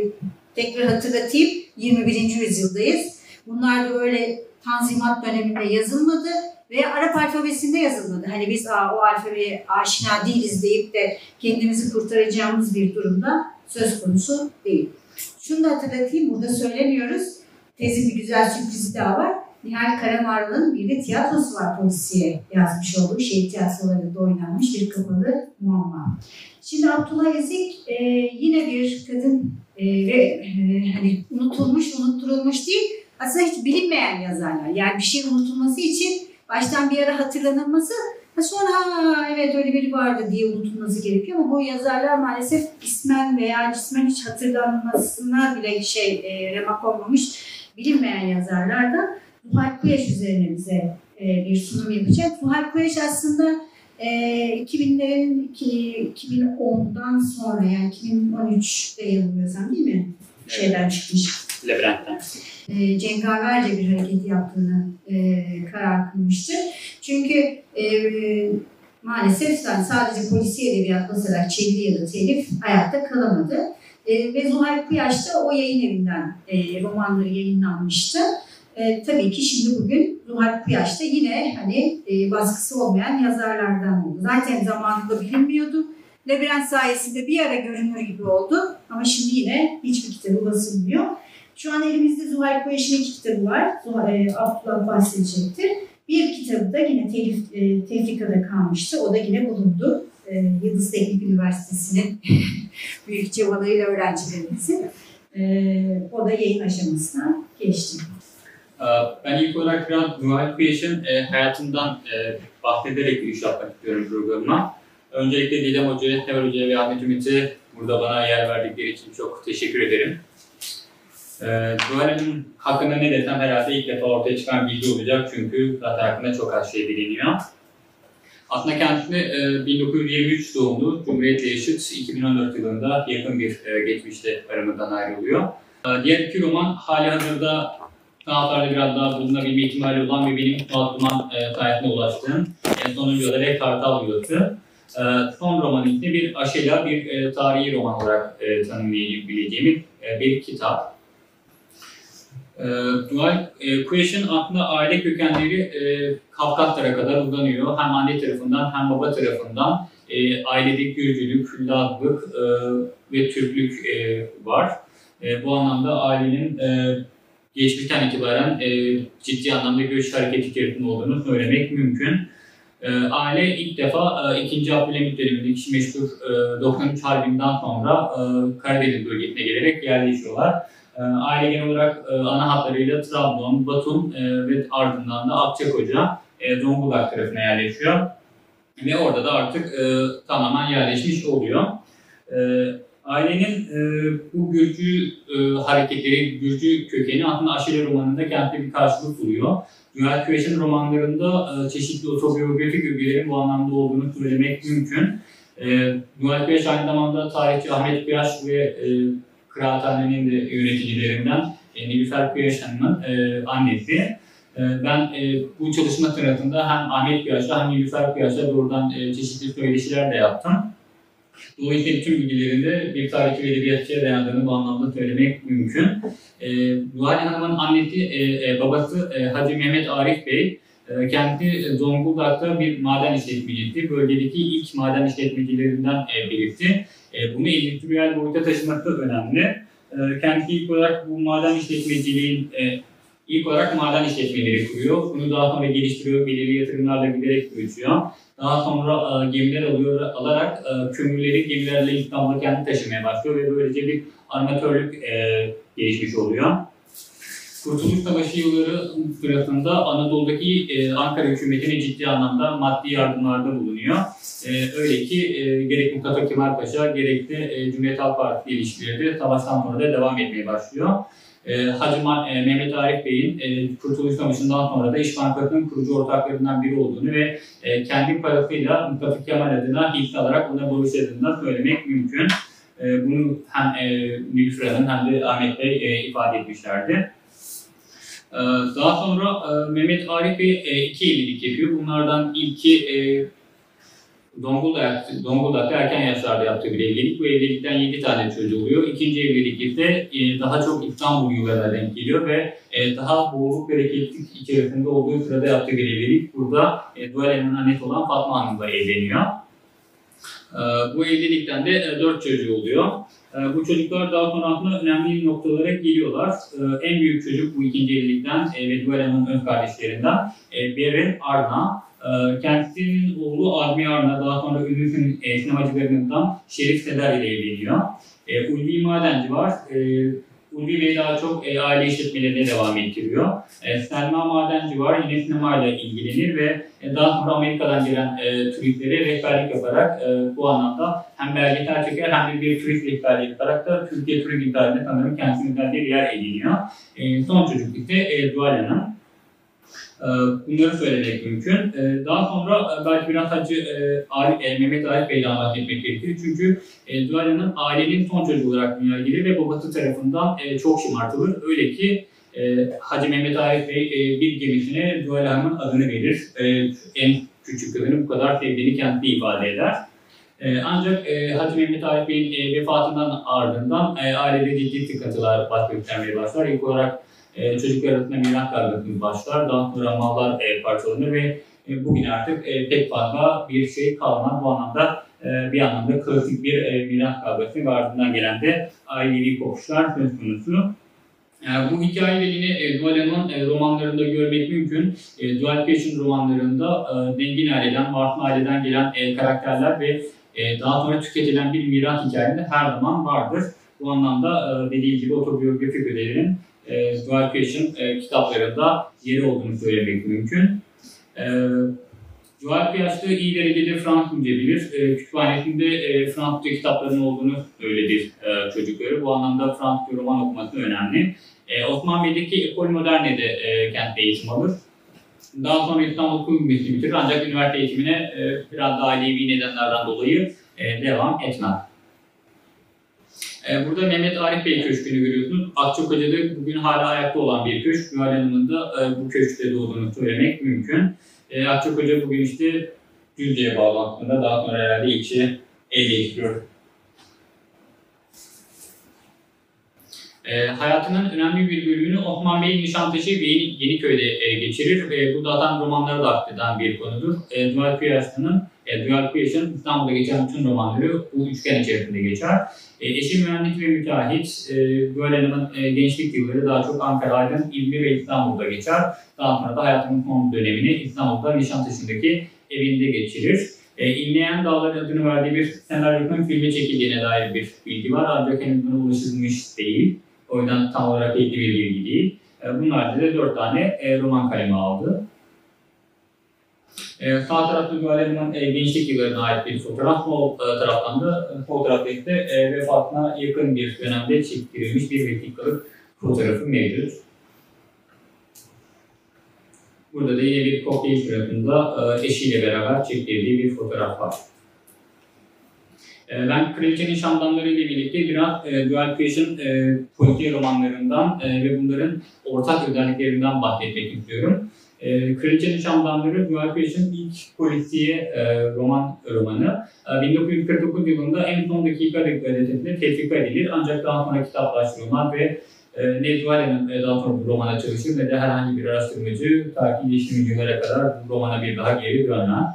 tekrar hatırlatayım 21. yüzyıldayız. Bunlar da öyle Tanzimat döneminde yazılmadı veya Arap alfabesinde yazılmadı. Hani biz Aa, o alfabeye aşina değiliz deyip de kendimizi kurtaracağımız bir durumda söz konusu değil. Şunu da hatırlatayım, burada söylemiyoruz. Tezin bir güzel sürprizi daha var. Nihal Karamarlı'nın bir de tiyatrosu var polisiye yazmış olduğu şehir tiyatrolarında oynanmış bir kapalı muamma. Şimdi Abdullah Ezik e, yine bir kadın e, ve e, hani unutulmuş, unutturulmuş değil, aslında hiç bilinmeyen yazarlar. Yani bir şey unutulması için baştan bir ara hatırlanılması sonra ha, evet öyle biri vardı diye unutulması gerekiyor ama bu yazarlar maalesef ismen veya cismen hiç hatırlanmasına bile şey e, remak olmamış bilinmeyen yazarlardan Zuhal Kuyaş üzerine bize e, bir sunum yapacak. Zuhal Kuyaş aslında e, 2000'lerin 2010'dan sonra yani 2013'te yanılmıyorsam değil mi? Şeyden çıkmış. Labirent'ten. E, cengaverce bir hareket yaptığını e, karar kılmıştır. Çünkü e, maalesef yani sadece polisiye edebiyat basarak çeviri ya da telif hayatta kalamadı. E, ve Zuhal Kuyaş da o yayın evinden e, romanları yayınlanmıştı. E, tabii ki şimdi bugün Zuhal Kuyaş da yine hani e, baskısı olmayan yazarlardan oldu. Zaten zamanında bilinmiyordu. Labirent sayesinde bir ara görünür gibi oldu ama şimdi yine hiçbir kitabı basılmıyor. Şu an elimizde Zuhal Kuyaş'ın iki kitabı var. Zuhal, e, Abdullah bahsedecektir. Bir kitabı da yine telif, e, tefrikada kalmıştı. O da yine bulundu. E, Yıldız Teknik Üniversitesi'nin *laughs* büyük çabalarıyla öğrencilerimizin. E, o da yayın aşamasına geçti. Ee, Ben ilk olarak biraz Zuhal Kuyuş'un e, hayatından e, bahsederek giriş yapmak istiyorum programıma. Öncelikle Didem Hoca'ya, Temel Hoca'ya ve Ahmet Ümit'e burada bana yer verdikleri için çok teşekkür ederim. Ee, Zuhal Hanım hakkında ne desem herhalde ilk defa ortaya çıkan bilgi olacak çünkü zaten hakkında çok az şey biliniyor. Aslında kendisi e, 1923 doğumlu, Cumhuriyet'le yaşıt 2014 yılında yakın bir e, geçmişte aramızdan ayrılıyor. E, Diğer iki roman hali hazırda sanatlarda biraz daha bulunabilme ihtimali olan ve benim aklıma e, sayesinde ulaştığım e, sonuncu olarak Kartal Yuvası. E, son roman ise bir aşıyla bir e, tarihi roman olarak e, tanımlayabileceğimiz e, bir kitap. E, Dual e, Quash'ın aslında aile kökenleri e, Kafkaslara kadar uzanıyor. Hem anne tarafından hem baba tarafından e, ailedeki Gürcülük, Lazlık e, ve Türklük e, var. E, bu anlamda ailenin e, geçmişten itibaren e, ciddi anlamda göç hareketi içerisinde olduğunu söylemek mümkün. E, aile ilk defa e, 2. Abdülhamit dönemindeki meşhur e, 93 Harbi'nden sonra e, Karadeniz bölgesine gelerek yerleşiyorlar. E, aile genel olarak e, ana hatlarıyla Trabzon, Batum e, ve ardından da Akçakoca, e, Zonguldak tarafına yerleşiyor. Ve orada da artık e, tamamen yerleşmiş oluyor. E, Ailenin e, bu Gürcü e, hareketleri, Gürcü kökeni aslında Aşile romanında kendine bir karşılık buluyor. Cüneyt Küreş'in romanlarında e, çeşitli otobiyografik ögelerin bu anlamda olduğunu söylemek mümkün. E, Cüneyt Küreş aynı zamanda tarihçi Ahmet Kıyaş ve e, Kıraathane'nin de yöneticilerinden e, Nilüfer Kıyaş Hanım'ın e, annesi. E, ben e, bu çalışma sırasında hem Ahmet Kıyaş'la hem Nilüfer Kıyaş'la doğrudan e, çeşitli söyleşiler de yaptım. Dolayısıyla tüm bilgilerinde bir tarihçi ve edebiyatçıya dayandığını bu anlamda söylemek mümkün. E, Zuhal Hanım'ın annesi, e, e, babası e, Hacı Mehmet Arif Bey, E, kendisi Zonguldak'ta bir maden işletmecisi. Bölgedeki ilk maden işletmecilerinden e, birisi. E, bunu endüstriyel boyuta taşımak da önemli. E, kendisi ilk olarak bu maden işletmeciliğin e, ilk olarak maden işletmeleri kuruyor. Bunu daha sonra geliştiriyor, belirli yatırımlarla giderek büyütüyor. Daha sonra e, gemiler alıyor, alarak e, kömürleri gemilerle İstanbul'a kendi taşımaya başlıyor ve böylece bir armatörlük e, gelişmiş oluyor. Kurtuluş Savaşı yılları sırasında Anadolu'daki e, Ankara hükümetine ciddi anlamda maddi yardımlarda bulunuyor. E, öyle ki e, gerek Mustafa Kemal Paşa gerek de e, Cumhuriyet Halk Partisi ilişkileri de savaştan sonra da devam etmeye başlıyor. E, Hacı e, Mehmet Arif Bey'in e, Kurtuluş Savaşı'ndan sonra da İş Bankası'nın kurucu ortaklarından biri olduğunu ve e, kendi parasıyla Mustafa Kemal adına hisse alarak ona borçladığını da söylemek mümkün. E, bunu hem e, hem de Ahmet Bey e, ifade etmişlerdi. Ee, Daha sonra e, Mehmet Arif Bey e, iki evlilik yapıyor. Bunlardan ilki e, Zonguldak, Zonguldak'ta erken yaşlarda yaptığı bir evlilik. Bu evlilikten 7 tane çocuğu oluyor. İkinci evlilik ise e, daha çok İstanbul yıllarına denk geliyor ve e, daha bolluk bereketlik içerisinde olduğu sırada yaptığı bir evlilik. Burada e, Duale'nin annesi olan Fatma Hanım'la evleniyor. E, Bu evlilikten de e, 4 çocuğu oluyor. E, Bu çocuklar daha sonra önemli noktalara geliyorlar. En büyük çocuk bu ikinci evlilikten ve Duale'nin ön kardeşlerinden e, Berin Arna. E, Kendisinin oğlu Azmi Arna daha sonra ünlü sin- e, sinemacılarından Şerif Seder ile evleniyor. E, Ulvi Madenci var. E, Ulvi Bey daha çok e, aile işletmelerine devam ettiriyor. E, Selma Madenci var. Yine sinemayla ilgilenir ve e, daha sonra Amerika'dan gelen e, turistlere rehberlik yaparak e, bu anlamda hem belgesel çeker hem de bir turist rehberliği yaparak da Türkiye turizm tarihinde sanırım kendisinden bir yer ediniyor. E, son çocuk ise e, Hanım. E, bunları söylemek mümkün. E, daha sonra e, belki biraz Hacı e, Arif, e, Mehmet Arif Bey'den bahsetmek gerekir. Çünkü Zuhal Hanım ailenin son çocuğu olarak dünyaya gelir ve babası tarafından çok şımartılır. Öyle ki Hacı Mehmet Arif Bey bir gemisine Zuhal Hanım'ın adını verir. En küçük kızını bu kadar sevdiğini kendi ifade eder. Ancak Hacı Mehmet Arif Bey'in vefatından ardından ailede ciddi sıkıntılar baş göstermeye başlar. İlk olarak e, çocuklar arasında miras kavgası başlar. Daha sonra mallar e, parçalanır ve e, bugün artık e, pek fazla bir şey kalmaz. Bu anlamda e, bir anlamda klasik bir e, miras kavgası ve ardından gelen de ailevi kopuşlar söz konusu. E, bu hikayelerini e, Dual Hanım'ın e, romanlarında görmek mümkün. E, Dual Passion romanlarında e, zengin aileden, vasfı aileden gelen e, karakterler ve e, daha sonra tüketilen bir miras hikayede her zaman vardır. Bu anlamda e, dediğim gibi otobiyografik ödevinin e, Passion e, kitaplarında yeri olduğunu söylemek mümkün. E, Dual Passion'ı iyi derecede Fransızca bilir. E, kütüphanesinde e, Fransızca kitapların olduğunu söyledir e, çocukları. Bu anlamda Fransızca roman okuması önemli. E, Osman Bey'deki Ekol Moderne'de e, kentte eğitim alır. Daha sonra İstanbul Hukuk Üniversitesi bitirir ancak üniversite eğitimine e, biraz da ailevi nedenlerden dolayı e, devam etmez. E, burada Mehmet Arif Bey Köşkü'nü görüyorsunuz. Akçakoca'da bugün hala ayakta olan bir köşk. Zuhal Hanım'ın e, bu köşkte doğduğunu söylemek mümkün. E, Akçakoca bugün işte Düzce'ye bağlı aslında. Daha sonra herhalde ilçe el değiştiriyor. E, hayatının önemli bir bölümünü Osman Bey Nişantaşı ve Yeni, Yeniköy'de geçirir. E, bu zaten romanları da akteden bir konudur. E, Dual Creation'ın e, Dual İstanbul'da geçen bütün romanları bu üçgen içerisinde geçer. E, eşi mühendis ve müteahhit. E, Dual Hanım'ın e, gençlik yılları daha çok Ankara, Aydın, İzmir ve İstanbul'da geçer. Daha sonra da hayatının son dönemini İstanbul'da Nişantaşı'ndaki evinde geçirir. E, İnleyen Dağlar adını verdiği bir senaryosunun filme çekildiğine dair bir bilgi var ancak henüz buna ulaşılmış değil. O yüzden tam olarak ilgili bir bilgi değil. E, bunlarda da dört tane e, roman kalemi aldı. E, sağ tarafta Hanım'ın e, gençlik yıllarına ait bir fotoğraf, sol e, taraftan da e, fotoğrafta ise e, vefatına yakın bir dönemde çektirilmiş bir vesikalık fotoğrafı mevcut. Burada da yine bir kokteyl sırasında e, eşiyle beraber çektirdiği bir fotoğraf var. Ben Kraliçenin Şamdanları ile birlikte biraz e, Dual Creation e, polisiye romanlarından e, ve bunların ortak özelliklerinden bahsetmek istiyorum. E, Kraliçenin Şamdanları Dual Creation'ın ilk polisiye e, roman romanı. E, 1949 yılında en son dakika gazetesinde tefrika edilir ancak daha sonra kitaplaştırılmaz ve e, ne Dualen'in e, daha sonra bu romana çalışır ne de herhangi bir araştırmacı ta ki günlere kadar bu romana bir daha geri dönmez.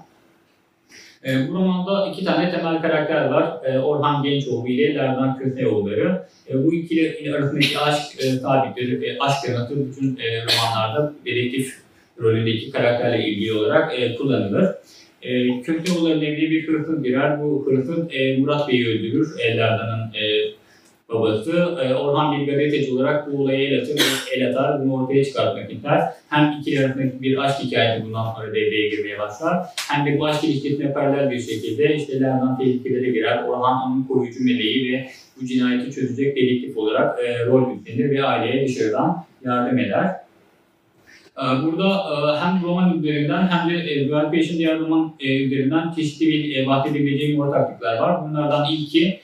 E, bu romanda iki tane temel karakter var. E, Orhan Gençoğlu ile Lerdan Köseoğulları. E, bu ikili arasındaki aşk e, sabittir. E, aşk teması bütün e, romanlarda dedektif rolündeki karakterle ilgili olarak e, kullanılır. E, Köseoğulları'nın evine bir hırsız girer. Bu hırsız e, Murat Bey'i öldürür. E, Lerdan'ın e, babası. E, Orhan bir gazeteci olarak bu olaya el atır el atar. Bunu ortaya çıkartmak ister. Hem ikili arasındaki bir aşk hikayesi bundan sonra devreye girmeye başlar. Hem de bu aşk ilişkisine paralel bir şekilde işte Lerdan tehlikelere girer. Orhan onun koruyucu meleği ve bu cinayeti çözecek dedektif olarak e, rol üstlenir ve aileye dışarıdan yardım eder. E, Burada e, hem roman üzerinden hem de e, Dual Passion diğer roman e, üzerinden çeşitli bir e, bahsedebileceğim ortaklıklar var. Bunlardan ilki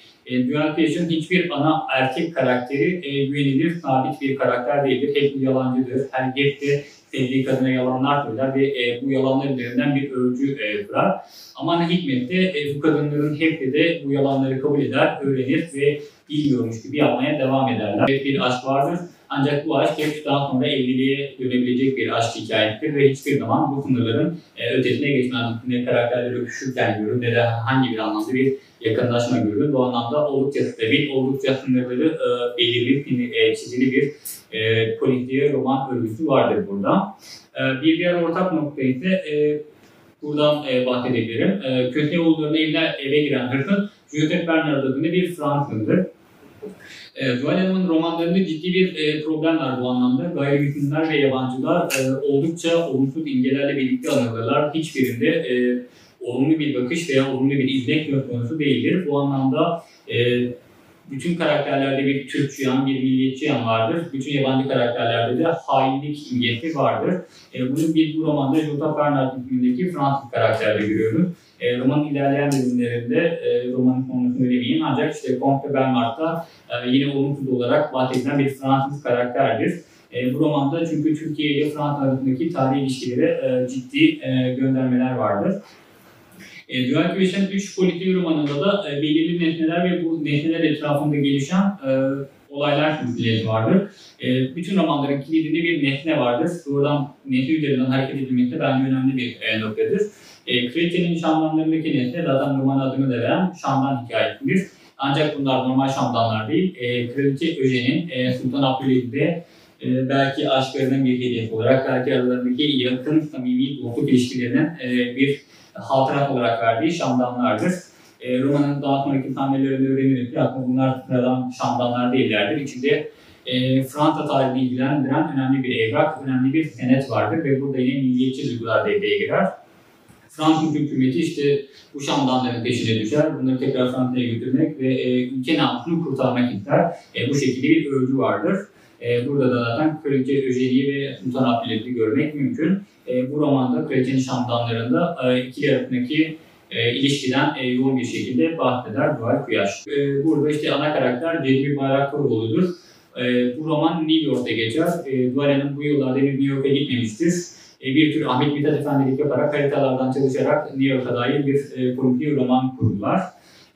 Dual Passion hiçbir ana erkek karakteri güvenilir, sabit bir karakter değildir. Hep yalancıdır. Her hep de sevdiği kadına yalanlar söyler ve e, bu yalanlar üzerinden bir örgü e, kurar. Ama ne hikmetse e, bu kadınların hepsi de bu yalanları kabul eder, öğrenir ve bilmiyormuş gibi yapmaya devam ederler. Evet, bir aşk vardır. Ancak bu aşk hep daha sonra evliliğe dönebilecek bir aşk hikayesidir ve hiçbir zaman bu sınırların e, ötesine geçmez. Ne karakterleri öpüşürken görür ne de hangi bir anlamda bir yakınlaşma görür. Bu anlamda oldukça stabil, oldukça sınırları e, belirli, e, çizili bir e, polisiye roman örgüsü vardır burada. E, bir diğer ortak nokta ise e, buradan e, bahsedebilirim. E, Köseoğulları'nın evine, eve giren hırsız Joseph Bernard adında bir Fransızdır. E, Zuhal Hanım'ın romanlarında ciddi bir e, problem var bu anlamda. Gayrimüslimler ve yabancılar e, oldukça olumsuz imgelerle birlikte anılırlar. Hiçbirinde e, olumlu bir bakış veya olumlu bir izlenek söz konusu değildir. Bu anlamda e, bütün karakterlerde bir Türkçü yan, bir milliyetçi yan vardır. Bütün yabancı karakterlerde de hainlik imgesi vardır. E, bunu biz bu romanda Jota Bernard ismindeki Fransız karakterde görüyoruz. E, romanın ilerleyen bölümlerinde e, romanın sonunu söylemeyeyim ancak işte Comte Bernard'da e, yine olumsuz olarak bahsedilen bir Fransız karakterdir. E, bu romanda çünkü Türkiye ile Fransa arasındaki tarihi ilişkilere e, ciddi e, göndermeler vardır. E, Dual Creation 3 politik romanında da e, belirli nesneler ve bu nesneler etrafında gelişen e, olaylar silsilesi vardır. E, bütün romanların kilidinde bir nesne vardır. Buradan nesne üzerinden hareket edilmesi de bence önemli bir e, noktadır. E, Kraliçenin şamdanlarındaki nesne zaten roman adını da veren şamdan hikayesidir. Ancak bunlar normal şamdanlar değil. E, Kraliçe Öjen'in e, Sultan Abdülaziz'de e, belki aşklarının bir hediyesi olarak, belki aralarındaki yakın, samimi, dostluk ilişkilerinin e, bir hatırat olarak verdiği şamdanlardır. E, romanın daha sonraki sahnelerinde öğreniriz ki aslında bunlar sıradan şamdanlar değillerdir. İçinde e, Fransa tarihini ilgilendiren önemli bir evrak, önemli bir senet vardır ve burada yine milliyetçi duygular devreye girer. Fransız hükümeti işte bu şamdanların peşine düşer. Bunları tekrar Fransa'ya götürmek ve e, ülke namusunu kurtarmak ister. E, bu şekilde bir örgü vardır. E, burada da zaten Kraliçe Eugenie ve Sultan Abdülhamid'i görmek mümkün. E, bu romanda Kraliçenin şamdanlarında e, ikili arasındaki e, ilişkiden e, yoğun bir şekilde bahseder Dual Kuyaş. E, burada işte ana karakter Cedbi Bayraktaroğlu'dur. E, bu roman New York'ta geçer. E, Hanım bu yıllarda bir New York'a gitmemiştir. E, bir tür Ahmet Mithat Efendilik yaparak haritalardan çalışarak New York'a dair bir e, roman kurdular.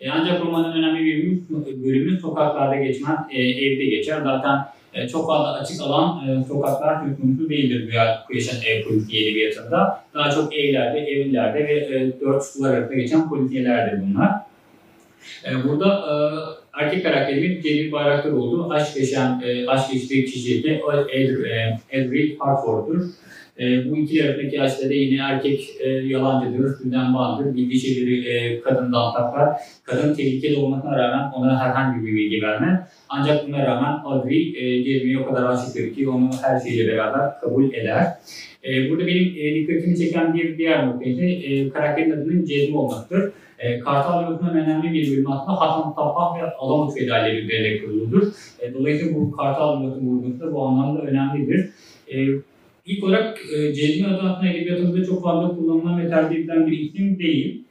E, ancak romanın önemli bir bölümü, sokaklarda geçmen e, evde geçer. Zaten e, çok fazla açık alan e, sokaklar konusu değildir Dual Creation ev politiği edebiyatında. Daha çok evlerde, evlerde ve e, dört duvar arasında geçen politiyelerdir bunlar. E, burada e, erkek karakterimin Celil Bayraktaroğlu aşk yaşayan, e, aşk geçtiği kişi de Edric Harford'dur. E, bu iki arasındaki aşkta da yine erkek e, yalancıdır, düzenbazdır, bildiği şeyleri e, kadından saklar. Kadın tehlikeli olmasına rağmen ona herhangi bir bilgi vermez. Ancak buna rağmen Audrey e, Jeremy'ye o kadar aşıktır ki onu her şeyle beraber kabul eder. E, burada benim e, dikkatimi çeken bir diğer nokta ise e, karakterin adının Jeremy olmasıdır. E, Kartal Yolcu'nun önemli bir bölümü aslında Hasan Saffah ve Alamut fedaileri üzerine kuruludur. E, dolayısıyla bu Kartal Yolcu'nun vurgusu bu anlamda önemlidir. E, ilk olarak e, Jeremy adı aslında çok fazla kullanılan ve tercih edilen bir isim değil.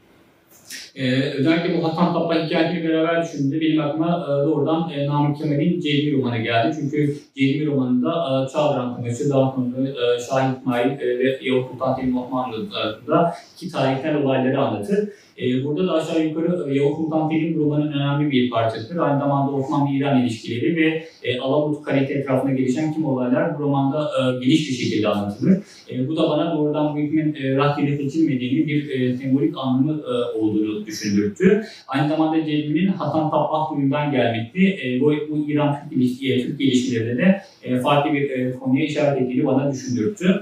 Ee, özellikle bu Hasan Tappa hikayesini beraber düşündüğümde benim aklıma e, doğrudan e, Namık Kemal'in Cehmi romanı geldi. Çünkü Cehmi romanında e, Çağlayan daha sonra e, Şahin İsmail e, ve Yavuz Sultan Selim Osmanlı arasında iki tarihsel olayları anlatır. E, burada da aşağı yukarı e, Yavuz Sultan Selim romanın önemli bir parçasıdır. Aynı zamanda Osmanlı-İran ilişkileri ve e, Alamut Kalite etrafında gelişen kim olaylar bu romanda e, geniş bir şekilde anlatılır. E, bu da bana doğrudan bu hükmün e, rastgele seçilmediğini bir e, sembolik anlamı e, olduğunu düşündürttü. Aynı zamanda Cebri'nin Hasan Tabbah huyundan gelmekti. E, bu, bu İran-Türk e, ilişkilerinde de e, farklı bir e, konuya işaret ettiğini bana düşündürttü.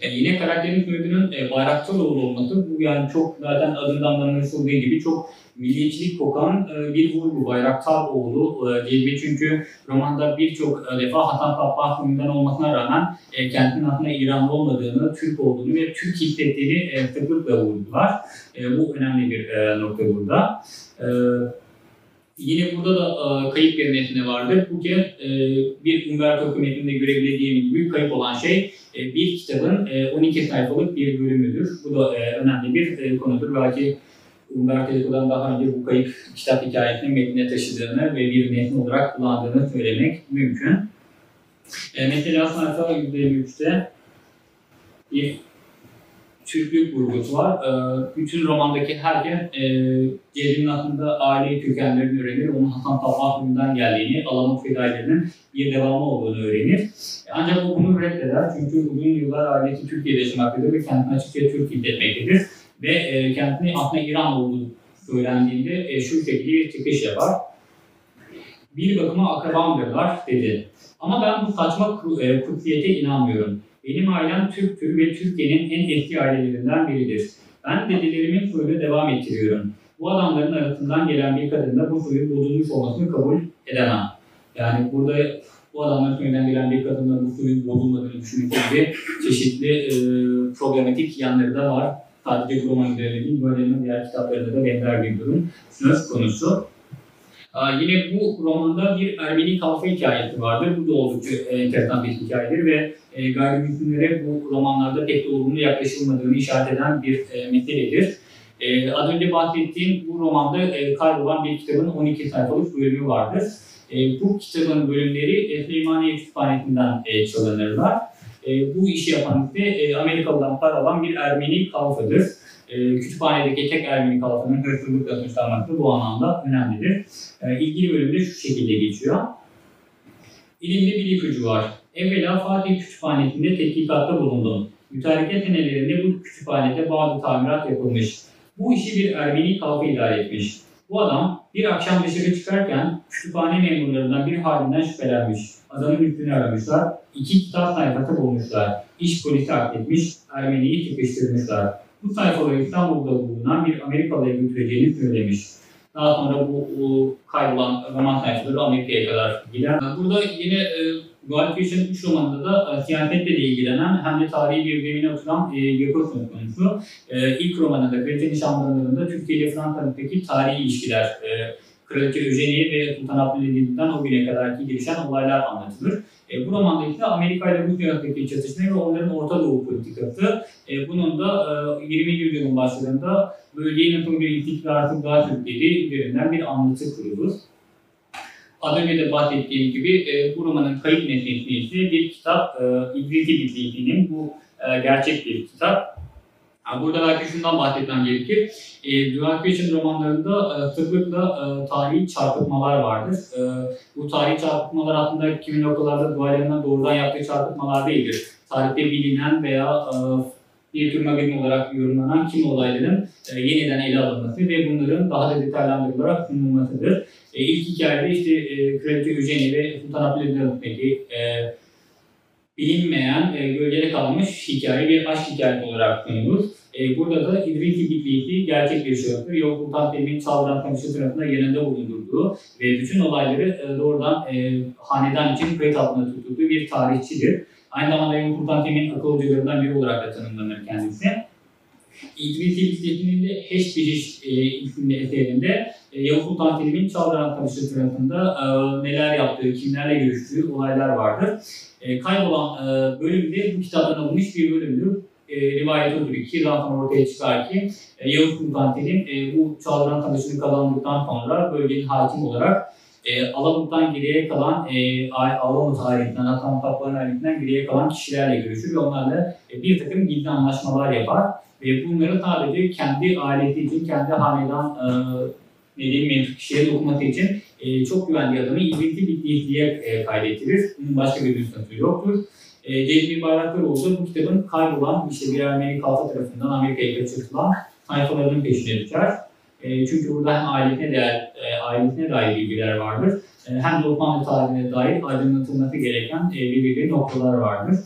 E, yine karakterin soyadının e, Bayraktaroğlu olması bu yani çok zaten adından anlaşıldığı gibi çok milliyetçilik kokan e, bir vurgu Bayraktaroğlu e, diye çünkü romanda birçok e, defa Tabbah huyundan olmasına rağmen e, kendinin aslında İranlı olmadığını, Türk olduğunu ve Türk hissettiğini e, sıklıkla vurgular. E, bu önemli bir e, nokta burada. E, Yine burada da e, kayıp bir nesne vardır. Bu kez e, bir Umberto hükümetinde görebileceğim gibi kayıp olan şey bir kitabın e, 12 sayfalık bir bölümüdür. Bu da e, önemli bir e, konudur. Belki Umberto Eco'dan daha önce bu kayıp kitap hikayesini metnine taşıdığını ve bir metni olarak kullandığını söylemek mümkün. E, mesela sayfa %53'te bir Türklük vurgusu var. E, bütün romandaki herkes e, Cezri'nin aslında aile kökenlerini öğrenir. Onun Hasan Tabbah'ından geldiğini, Alamut fedailerinin bir devamı olduğunu öğrenir. Ancak o bunu reddeder. Çünkü uzun yıllar ailesi Türkiye'de yaşamaktadır ve kendini açıkça Türk hissetmektedir. Ve e, kendini aslında İran olduğu söylendiğinde e, şu şekilde bir çıkış yapar. Bir bakıma akrabamdırlar dedi. Ama ben bu saçma e, kutsiyete inanmıyorum. Benim ailem Türktür ve Türkiye'nin en eski ailelerinden biridir. Ben dedelerimin soyunu devam ettiriyorum. Bu adamların arasından gelen bir kadında bu soyun bozulmuş olmasını kabul edemem. Yani burada bu adamların soyundan gelen bir kadında bu soyun bozulmadığını düşünmek gibi çeşitli e, problematik yanları da var. Sadece roman değil, Böyle'nin diğer kitaplarında da benzer bir durum söz konusu. Aa, yine bu romanda bir Ermeni kalfa hikayesi vardır. Bu da oldukça enteresan bir hikayedir ve e, gayrimüslimlere bu romanlarda pek de olumlu yaklaşılmadığını işaret eden bir e, meseledir. E, az önce bahsettiğim bu romanda e, kaybolan bir kitabın 12 sayfalık bölümü vardır. E, bu kitabın bölümleri e, Süleymaniye Kütüphanesi'nden e, çalınırlar. E, bu işi yapan ise e, Amerikalı'dan para alan bir Ermeni kalfadır. E, kütüphanedeki tek Ermeni kalfanın hırsızlıkla suçlanması bu anlamda önemlidir. E, ilgili bölümde şu şekilde geçiyor. İlimde bir ipucu var. Evvela Fatih Kütüphanesi'nde tetkikatta bulundum. Mütareke senelerinde bu kütüphanede bazı tamirat yapılmış. Bu işi bir Ermeni kalfa idare etmiş. Bu adam bir akşam dışarı çıkarken kütüphane memurlarından bir halinden şüphelenmiş. Adamın üstünü aramışlar. İki kitap sayfası bulmuşlar. İş polisi akletmiş, Ermeni'yi sıkıştırmışlar. Bu sayfaları İstanbul'da bulunan bir Amerikalı'ya götüreceğini söylemiş. Daha sonra bu, bu kaybolan roman sayfaları Amerika'ya kadar gider. Burada yine e, Guy Fish'in 3 romanında da e, siyasetle de ilgilenen hem de tarihi bir zemine oturan e, Gökos söz konusu. E, ilk romanında Kraliçe Nişanları'nda Türkiye ile Fransa'daki tarihi ilişkiler, e, Kraliçe Eugenie ve Sultan Abdülhamid'den o güne kadarki gelişen olaylar anlatılır. E, bu romanda ise Amerika ile Rusya arasındaki çatışma ve onların Orta Doğu politikası. E, bunun da e, 20. yüzyılın başlarında bölgeyi nasıl bir istikrarsız daha Türkiye'de üzerinden bir anlatı kurulur. Az önce de bahsettiğim gibi e, bu romanın kayıp nesnesi bir kitap. E, İdrisi Bitlisi'nin bu e, gerçek bir kitap. Burada belki şundan bahsetmem gerekir. E, Duran Christian romanlarında e, sıklıkla e, tarihi çarpıtmalar vardır. E, bu tarihi çarpıtmalar aslında kimin noktalarda duvarlarından doğrudan yaptığı çarpıtmalar değildir. Tarihte bilinen veya e, bir tür magazin olarak yorumlanan kim olayların e, yeniden ele alınması ve bunların daha da detaylandırılarak sunulmasıdır. E, ilk hikayede işte e, Kraliçe Eugenie ve Sultan Abdülhamid'deki e, bilinmeyen, e, gölgede kalmış hikaye bir aşk hikayesi olarak sunulur. E, burada da İdrisi Bitlisi gerçek bir şahıstır. Yavuz Sultan Selim'in saldıran komşu tarafında yanında bulundurduğu ve bütün olayları e, doğrudan e, hanedan için kayıt altında tuttuğu bir tarihçidir. Aynı zamanda Yavuz Sultan Selim'in akıl biri olarak da tanımlanır kendisi. İdrisi Bitlisi'nin de Heş e, isimli eserinde e, Yavuz Sultan Selim'in Çaldıran Komşu tarafında e, neler yaptığı, kimlerle görüştüğü olaylar vardır. E, kaybolan e, bölümde bu kitaptan alınmış bir bölümdür. e, rivayet odur ki zaten ortaya çıkar ki e, Yavuz Sultan Selim e, bu Çaldıran Savaşı'nı kazandıktan sonra bölgenin hakim olarak e, Alamut'tan geriye kalan, e, Alamut ailesinden, Atan Papların ailesinden geriye kalan kişilerle görüşür ve onlarla e, bir takım gizli anlaşmalar yapar. Ve bunları sadece kendi ailesi için, kendi hanedan e, dediğim mensup kişiye dokunması için e, çok güvendiği adamı İbrikli bir gizliye e, kaydettirir. Bunun başka bir nüshası yoktur. E, Cezmi Bayraktaroğlu bu kitabın kaybolan, işte bir Ermeni kalfa tarafından Amerika'ya kaçırtılan sayfalarının peşine düşer. E, çünkü burada hem ailesine, değer, e, ailesine dair bilgiler vardır, e, hem de Osmanlı tarihine dair aydınlatılması gereken e, belirli noktalar vardır.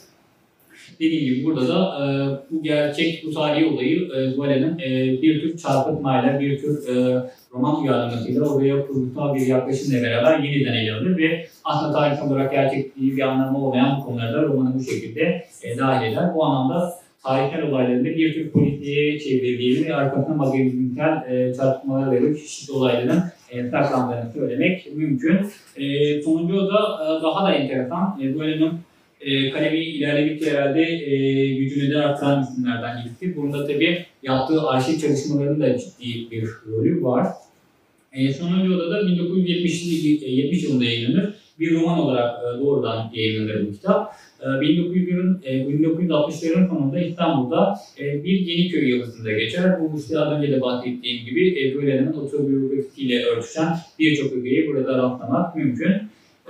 Dediğim gibi burada da e, bu gerçek, bu tarihi olayı e, Zuhale'nin e, bir tür çarpıtmayla, bir tür e, roman uyarlamasıyla oraya kurgusal bir yaklaşımla beraber yeniden ele alır ve aslında tarih olarak gerçekliği bir anlamı olmayan bu konularda romanı bu şekilde e, dahil eder. Bu anlamda tarihsel olaylarında bir tür politiğe çevrildiğini ve arkasına magazinsel e, çarpıtmalar ve çeşitli olayların e, saklandığını söylemek mümkün. E, sonuncu da e, daha da enteresan. E, Duelen'in e, kalemi ilerledikçe herhalde e, gücünü de artıran isimlerden birisi. Bunda tabii yaptığı arşiv çalışmalarının da ciddi bir rolü var. E, sonuncu oda da 1970 70 yılında yayınlanır. Bir roman olarak e, doğrudan yayınlanır bu kitap. E, 1900'ün e, 1960'ların sonunda İstanbul'da e, bir Yeniköy yılısında geçer. Bu işte önce de bahsettiğim gibi e, Bölen'in otobiyografisiyle örtüşen birçok ögeyi burada rastlamak mümkün.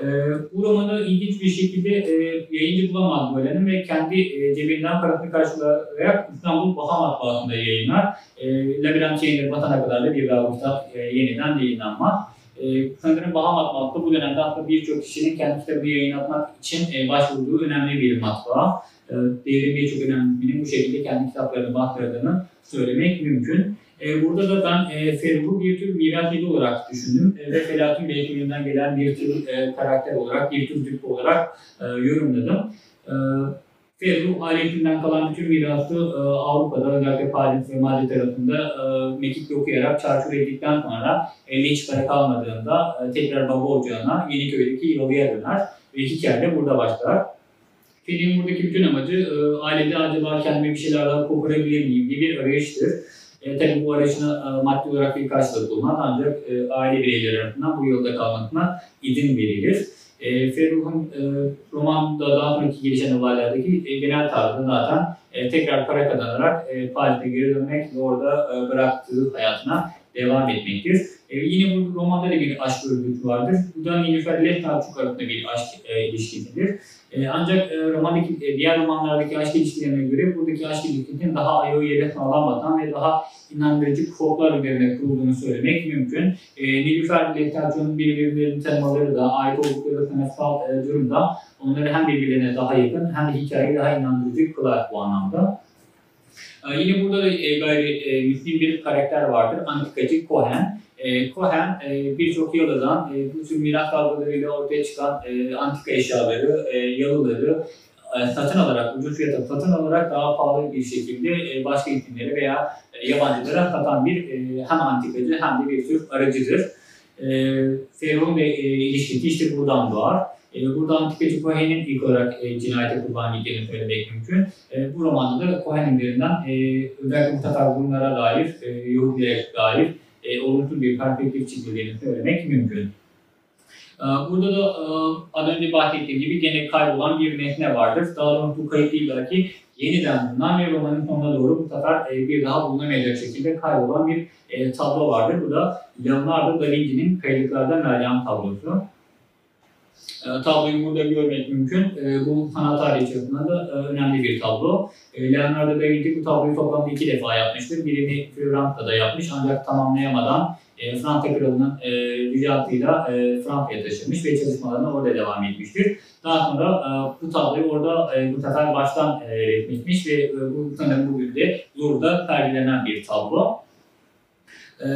E, bu romanı ilginç bir şekilde e, yayıncı bulamaz Bölen'in ve kendi e, cebinden parasını karşılayarak İstanbul Baha Matbaası'nda yayınlar. E, Labirent yayınları batana kadar da bir daha kitap e, yeniden yayınlanmaz. E, sanırım Baha Matbaası bu dönemde aslında birçok kişinin kendi kitabını yayınlatmak için e, başvurduğu önemli bir matbaa. E, devrin birçok önemli bu şekilde kendi kitaplarını bastırdığını söylemek mümkün. E, burada da ben e, Ferruh'u bir tür miras yedi olarak düşündüm e, ve Felatun Beytülü'nden gelen bir tür e, karakter olarak, bir tür tip olarak e, yorumladım. E, Ferruh ailesinden kalan bütün mirası e, Avrupa'da özellikle Paris ve Madrid tarafında e, mekikle okuyarak çarçur edildikten sonra elde hiç para kalmadığında e, tekrar baba ocağına Yeniköy'deki Yalı'ya döner ve hikaye burada başlar. Filmin buradaki bütün amacı e, ailede acaba kendime bir şeyler daha koparabilir miyim diye bir arayıştır. E, tabii bu arayışına e, maddi olarak bir karşılık bulmaz ancak e, aile bireyleri tarafından bu yolda kalmasına izin verilir. E, Ferruh'un e, romanda daha sonraki gelişen olaylardaki e, genel tarzı zaten e, tekrar para kazanarak e, Paris'e geri dönmek ve orada e, bıraktığı hayatına devam etmektir. E, yine bu romanda da bir aşk örgütü vardır. Bu da Nilüfer ile Selçuk arasında bir aşk e, ilişkisidir. E, ancak e, romandaki, e, diğer romanlardaki aşk ilişkilerine göre buradaki aşk ilişkisinin daha ayağı yere sağlam ve daha inandırıcı folklar üzerine kurulduğunu söylemek mümkün. E, Nilüfer ile Selçuk'un birbirlerinin temaları da, ait oldukları sanatsal e, durumda onları hem birbirlerine daha yakın hem de hikayeyi daha inandırıcı kılar bu anlamda. E, yine burada da e, gayri e, müslim bir karakter vardır. Antikacı Cohen. E, Cohen e, birçok yalıdan e, bu tür miras kavgalarıyla ortaya çıkan e, antika eşyaları, e, yalıları e, satın alarak, ucuz fiyata satın alarak daha pahalı bir şekilde e, başka isimlere veya e, yabancılara satan bir e, hem antikacı hem de bir tür aracıdır. E, Ferron ve e, ilişkisi işte buradan doğar. E, burada antikacı Cohen'in ilk olarak e, cinayete kurban gittiğini söylemek mümkün. E, bu romanda da Cohen üzerinden e, özellikle Tatar bunlara dair, e, Yahudilere dair e, olumsuz bir perspektif çizildiğini söylemek mümkün. E, burada da e, az önce bahsettiğim gibi gene kaybolan bir nesne vardır. Daha doğrusu bu kayıp değil belki yeniden bulunan ve romanın sonuna doğru bu sefer e, bir daha bulunamayacak şekilde kaybolan bir tablo vardır. Bu da Leonardo da Vinci'nin Kayıtlardan Meryem tablosu. E, tabloyu burada görmek mümkün. E, bu sanat tarihi açısından da e, önemli bir tablo. E, Leonardo da Vinci bu tabloyu toplamda iki defa yapmıştır. Birini Floransa'da yapmış ancak tamamlayamadan e, Fransa Kralı'nın e, ricatıyla e, Fransa'ya taşınmış ve çalışmalarına orada devam etmiştir. Daha sonra e, bu tabloyu orada e, bu sefer baştan e, resmetmiş ve e, bu sanırım bugün de Louvre'da sergilenen bir tablo. E,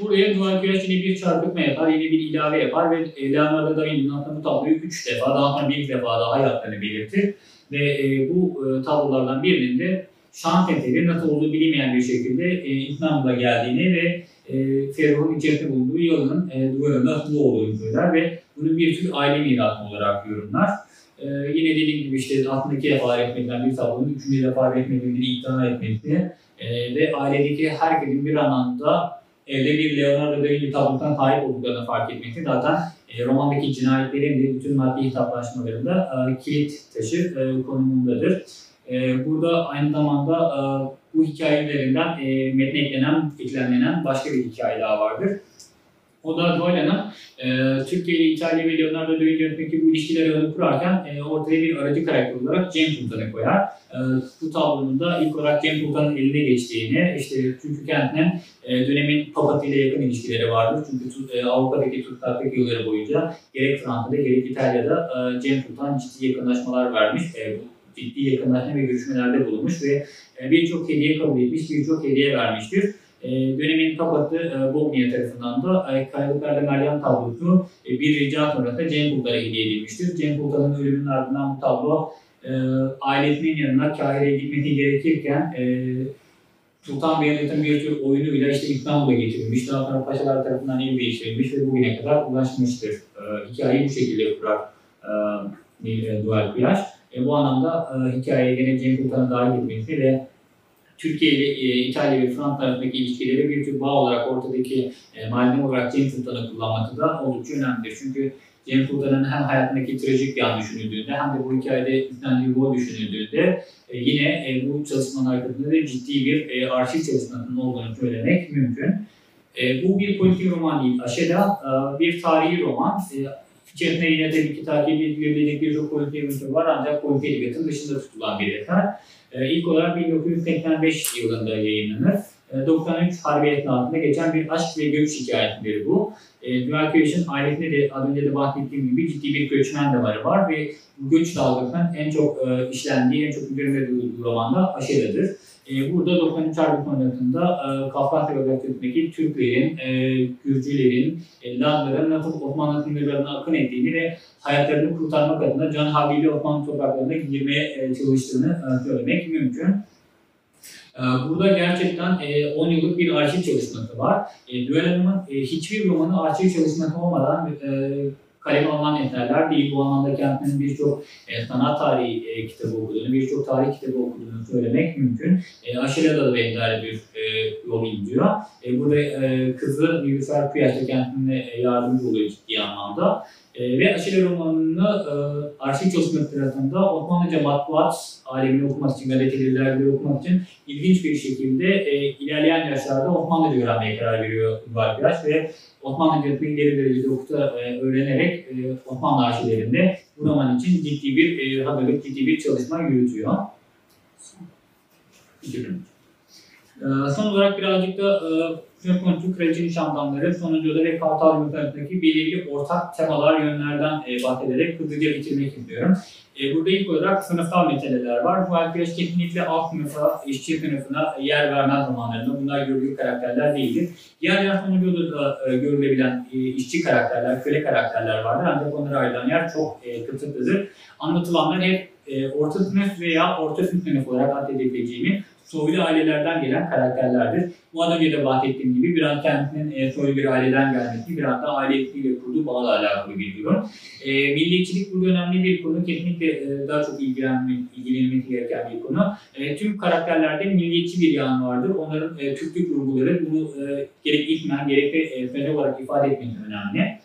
buraya Duval Güneş yine bir çarpıtma yapar, yine bir ilave yapar ve e, Leonardo da Vinci'nin aslında bu tabloyu üç defa, daha sonra bir defa daha yaptığını belirtir. Ve e, bu e, tablolardan birinin de şans eseri nasıl olduğu bilinmeyen bir şekilde e, İstanbul'a geldiğini ve e, Ferruh'un içerisinde bulunduğu yolun e, duvarında asılı olduğunu söyler ve bunu bir tür aile mirası olarak yorumlar. Ee, yine dediğim gibi işte altında iki defa resmedilen bir tablonun üçüncü defa resmedildiğini iddia etmesi e, ve ailedeki herkesin bir anlamda evde bir Leonardo da Vinci tablosundan sahip olduklarını fark etmesi zaten e, romandaki cinayetlerin de bütün maddi hesaplaşmalarında e, kilit taşı e, konumundadır. E, burada aynı zamanda e, bu hikaye üzerinden e, metne eklenen, eklemlenen başka bir hikaye daha vardır. O da Doyle'nin e, Türkiye ile İtalya ve Leonardo da Vinci arasındaki bu ilişkileri öne kurarken e, ortaya bir aracı karakter olarak Cem Sultan'ı koyar. E, bu tablonun da ilk olarak Cem Sultan'ın eline geçtiğini, işte çünkü kendinin e, dönemin papatıyla yakın ilişkileri vardır. Çünkü e, Avrupa'daki Türk yılları boyunca gerek Fransa'da gerek İtalya'da e, Cem Sultan ciddi yakınlaşmalar vermiş. E, ciddi yakınlaşma ve görüşmelerde bulunmuş ve e, birçok hediye kabul etmiş, birçok hediye vermiştir. E, dönemin papatı e, Bognia tarafından da e, Kayalıklar'da Meryem tablosu e, bir rica sonrasında Cem Kultar'a hediye edilmiştir. Cem Kultar'ın ölümünün ardından bu tablo e, ailesinin yanına Kahire'ye gitmesi gerekirken e, Sultan Beyazıt'ın bir tür oyunuyla işte İstanbul'a getirilmiş, daha sonra paşalar tarafından el değiştirilmiş ve bugüne kadar ulaşmıştır. E, hikayeyi bu şekilde kurar e, e, Dual Kıyaş. E, bu anlamda e, hikayeye gene Cem Sultan'ın dahil edilmesi ve Türkiye ile e, İtalya ve Fransa arasındaki ilişkileri bir tür bağ olarak ortadaki e, malzeme olarak Cem Sultan'ı kullanması da oldukça önemlidir. Çünkü Cem Sultan'ın hem hayatındaki trajik yan düşünüldüğünde hem de bu hikayede üstlendiği rol düşünüldüğünde e, yine e, bu çalışmanın arkasında da ciddi bir e, arşiv çalışmasının olduğunu söylemek mümkün. E, bu bir politik roman değil. Aşeda e, bir tarihi roman. E, İçerisinde yine tabii ki takip edilebilecek birçok politik unsur var ancak politik edebiyatın dışında tutulan bir eser. E, ilk olarak 1985 yılında yayınlanır. E, 93 Harbiyetin altında geçen bir aşk ve göç hikayeleri bu. E, Dual Creation ailesinde de az önce de bahsettiğim gibi ciddi bir göçmen damarı var ve bu göç dalgasının en çok e, işlendiği, en çok üzerinde durulduğu romanda Aşera'dır. E, burada 93 Harbi sonrasında e, Kafkasya bölgesindeki Türklerin, e, Gürcülerin, e, Lazların nasıl Osmanlı sınırlarına akın ettiğini ve hayatlarını kurtarmak adına can havliyle Osmanlı topraklarına girmeye e, çalıştığını e, söylemek mümkün. E, Burada gerçekten e, 10 yıllık bir arşiv çalışması var. E, Düel Hanım'ın e, hiçbir romanı arşiv çalışması olmadan e, kaleme alınan eserler değil. Bu anlamda kendisinin birçok e, sanat tarihi e, kitabı okuduğunu, birçok tarih kitabı okuduğunu söylemek mümkün. E, Aşire'de de benzer bir e, yol izliyor. E, burada e, kızı Nilüfer Kıyaş'ta kendisine e, yardımcı oluyor ciddi anlamda. E, ve Aşire romanını e, arşiv çalışması sırasında Osmanlıca matbuat alemini okumak için, gazeteleri, dergileri okumak için ilginç bir şekilde e, ilerleyen yaşlarda Osmanlıca öğrenmeye karar veriyor Ünval Kıraç ve Osmanlıca'nın ileri derecede okuta e, öğrenerek e, Osmanlı arşivlerinde bu roman için ciddi bir e, hazırlık, ciddi bir çalışma yürütüyor. E, son olarak birazcık da e, konusu kraliçenin şamdanları, sonucu ve Kartal Yurtları'ndaki belirli ortak temalar, yönlerden e, bahsederek hızlıca bitirmek istiyorum. E, burada ilk olarak sınıfsal meseleler var. Bu arkadaş kesinlikle alt sınıfa, işçi sınıfına yer vermez romanlarında. Bunlar görülür karakterler değildir. Diğer yer sonucu da görülebilen işçi karakterler, köle karakterler vardır. Ancak onlara ayrılan yer çok kısıtlıdır. Anlatılanlar hep orta sınıf veya orta sınıf olarak addedebileceğimiz soylu ailelerden gelen karakterlerdir. Bu az önce de bahsettiğim gibi biraz kendisinin e, soylu bir aileden gelmesi, biraz da ailesiyle kurduğu bağla alakalı bir durum. E, milliyetçilik burada önemli bir konu. Kesinlikle e, daha çok ilgilenmek, ilgilenilmesi gereken bir konu. E, tüm karakterlerde milliyetçi bir yan vardır. Onların e, Türklük vurguları bunu e, gerek ismen gerek de e, olarak ifade etmesi önemli.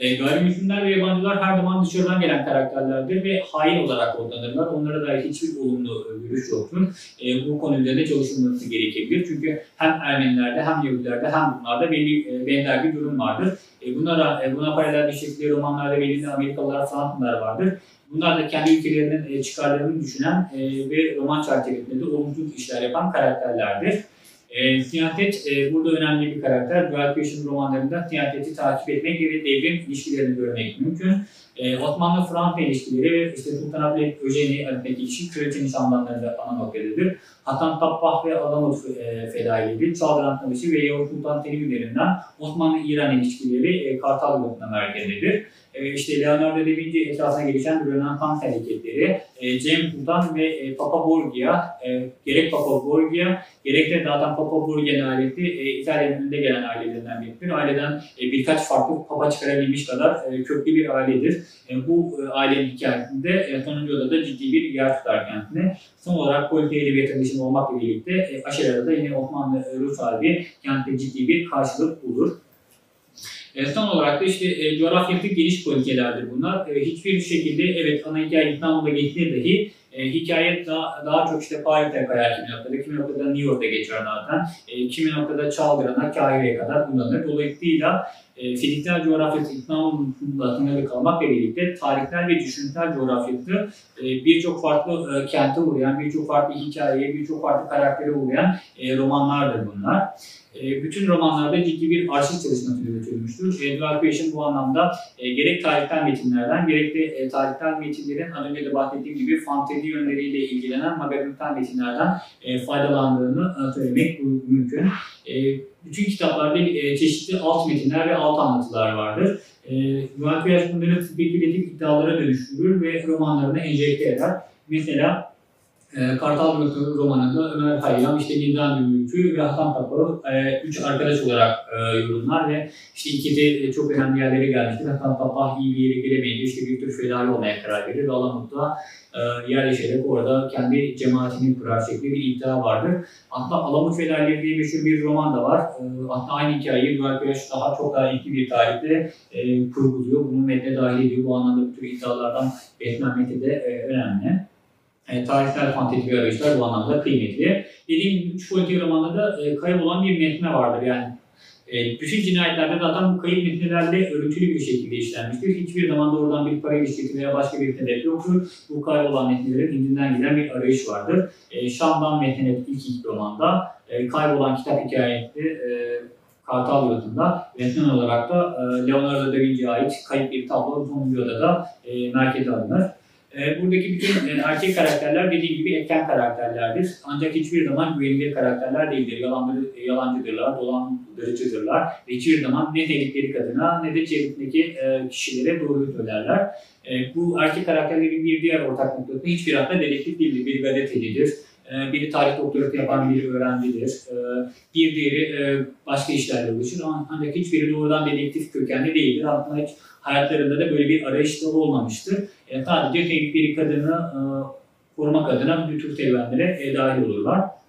E, gayrimüslimler ve yabancılar her zaman dışarıdan gelen karakterlerdir ve hain olarak kodlanırlar. Onlara dair hiçbir olumlu görüş yoktur. E, bu konu üzerinde çalışılması gerekebilir. Çünkü hem Ermenilerde hem Yahudilerde hem bunlarda belli e, benzer bir durum vardır. E, bunlara, e, buna paralel bir şekilde romanlarda belirli Amerikalılar, Fransızlar vardır. Bunlar da kendi ülkelerinin e, çıkarlarını düşünen e, ve roman çerçevesinde de olumsuz işler yapan karakterlerdir. E, siyaset e, burada önemli bir karakter. Dual Creation romanlarında siyaseti takip etmek ve devrim ilişkilerini görmek mümkün. E, Osmanlı-Fransa ilişkileri ve işte Sultan Abdülhamit Öceni arasındaki ilişki kraliçe nişanlarında ana noktadır. Hasan Tabbah ve Alamut e, Fedaileri, Çaldıran Savaşı ve Yavuz Sultan Selim üzerinden Osmanlı-İran ilişkileri e, Kartal Yolunda merkezdedir. E, işte Leonardo da Vinci esasına gelişen Rönesans hareketleri, e, Cem Sultan ve Papa Borgia, e, gerek Papa Borgia, gerek de zaten Papa Borgia'nın ailesi e, İtalya'nın önünde gelen ailelerinden biridir. Aileden e, birkaç farklı papa çıkarabilmiş kadar köklü bir ailedir. Bu ailenin hikayesinde e, sonuncu odada ciddi bir yer tutar kendine. Son olarak politik edebiyat adışım olmakla birlikte e, aşağıda da yine Osmanlı e, Rus harbi kentte ciddi bir karşılık bulur. E, son olarak da işte e, coğrafyadaki geniş politikelerdir bunlar. E, hiçbir şekilde evet ana hikaye İstanbul'da geçtiğinde dahi e, hikaye daha, daha çok işte Paris'e kayar kimi noktada, kimi noktada New York'ta geçer zaten, e, kimi noktada Çaldıran'a, Kahire'ye kadar kullanılır. Dolayısıyla e, fiziksel coğrafyası İstanbul'da sınırlı kalmakla birlikte tarihsel ve düşünsel coğrafyası e, birçok farklı e, kente uğrayan, birçok farklı hikayeye, birçok farklı karaktere uğrayan e, romanlardır bunlar. E, bütün romanlarda ciddi bir arşiv çalışması yürütülmüştür. Edward Creation bu anlamda e, gerek tarihten metinlerden, gerek de e, tarihten metinlerin az önce de bahsettiğim gibi fantezi yönleriyle ilgilenen magazinsel metinlerden e, faydalandığını e, söylemek mümkün. E, bütün kitaplarda e, çeşitli alt metinler ve alt anlatılar vardır. E, Edward Creation bunları spekülatif iddialara dönüştürür ve romanlarına enjekte eder. Mesela e, Kartal Gölü romanında Ömer Hayyam, işte Nildan Gümrükçü ve Hasan Tapalı e, üç arkadaş olarak e, yorumlar ve işte ikisi de çok önemli yerlere gelmiştir. Hasan Tapah iyi bir yere gelemeyince işte bir tür fedai olmaya karar verir ve Alamut'ta e, yerleşerek orada kendi cemaatini kurar şeklinde bir iddia vardır. Hatta Alamut Fedaileri diye meşhur bir roman da var. E, hatta aynı hikayeyi Duvar Güneş daha çok daha eski bir tarihte e, kurguluyor. Bunu metne dahil ediyor. Bu anlamda bu tür iddialardan Batman metni de e, önemli. E, tarihsel fantezik arayışlar bu anlamda kıymetli. Dediğim gibi üç politik romanda da e, kaybolan bir metne vardır. Yani e, bütün cinayetlerde zaten bu kayıp metnelerle örüntülü bir şekilde işlenmiştir. Hiçbir zaman doğrudan bir para ilişkisi veya başka bir sebep yoktur. Bu kaybolan metnelerin indinden giden bir arayış vardır. E, Şam'dan Metenet ilk iki romanda, e, kaybolan kitap hikayesi e, Kartal Yurdu'nda metnin olarak da e, Leonardo da Vinci'ye ait kayıp bir tablo sonuncu odada e, merkeze alınır. E, buradaki bütün e, erkek karakterler dediğim gibi etken karakterlerdir. Ancak hiçbir zaman güvenilir karakterler değildir. Yalanları, yalancıdırlar, dolandırıcıdırlar. Ve hiçbir zaman ne tehlikeli kadına ne de çevresindeki e, kişilere doğruyu söylerler. E, bu erkek karakterlerin bir diğer ortak noktası hiçbir hatta dedektif değildir. Bir gazetecidir. E, biri tarih doktorası yapan biri öğrencidir. E, bir diğeri e, başka işlerle uğraşır. Ancak hiçbiri doğrudan dedektif kökenli değildir. Aslında hiç hayatlarında da böyle bir arayış da olmamıştır. Sadece tehlikeli kadını e, korumak adına bu tür serüvenlere dahil olurlar.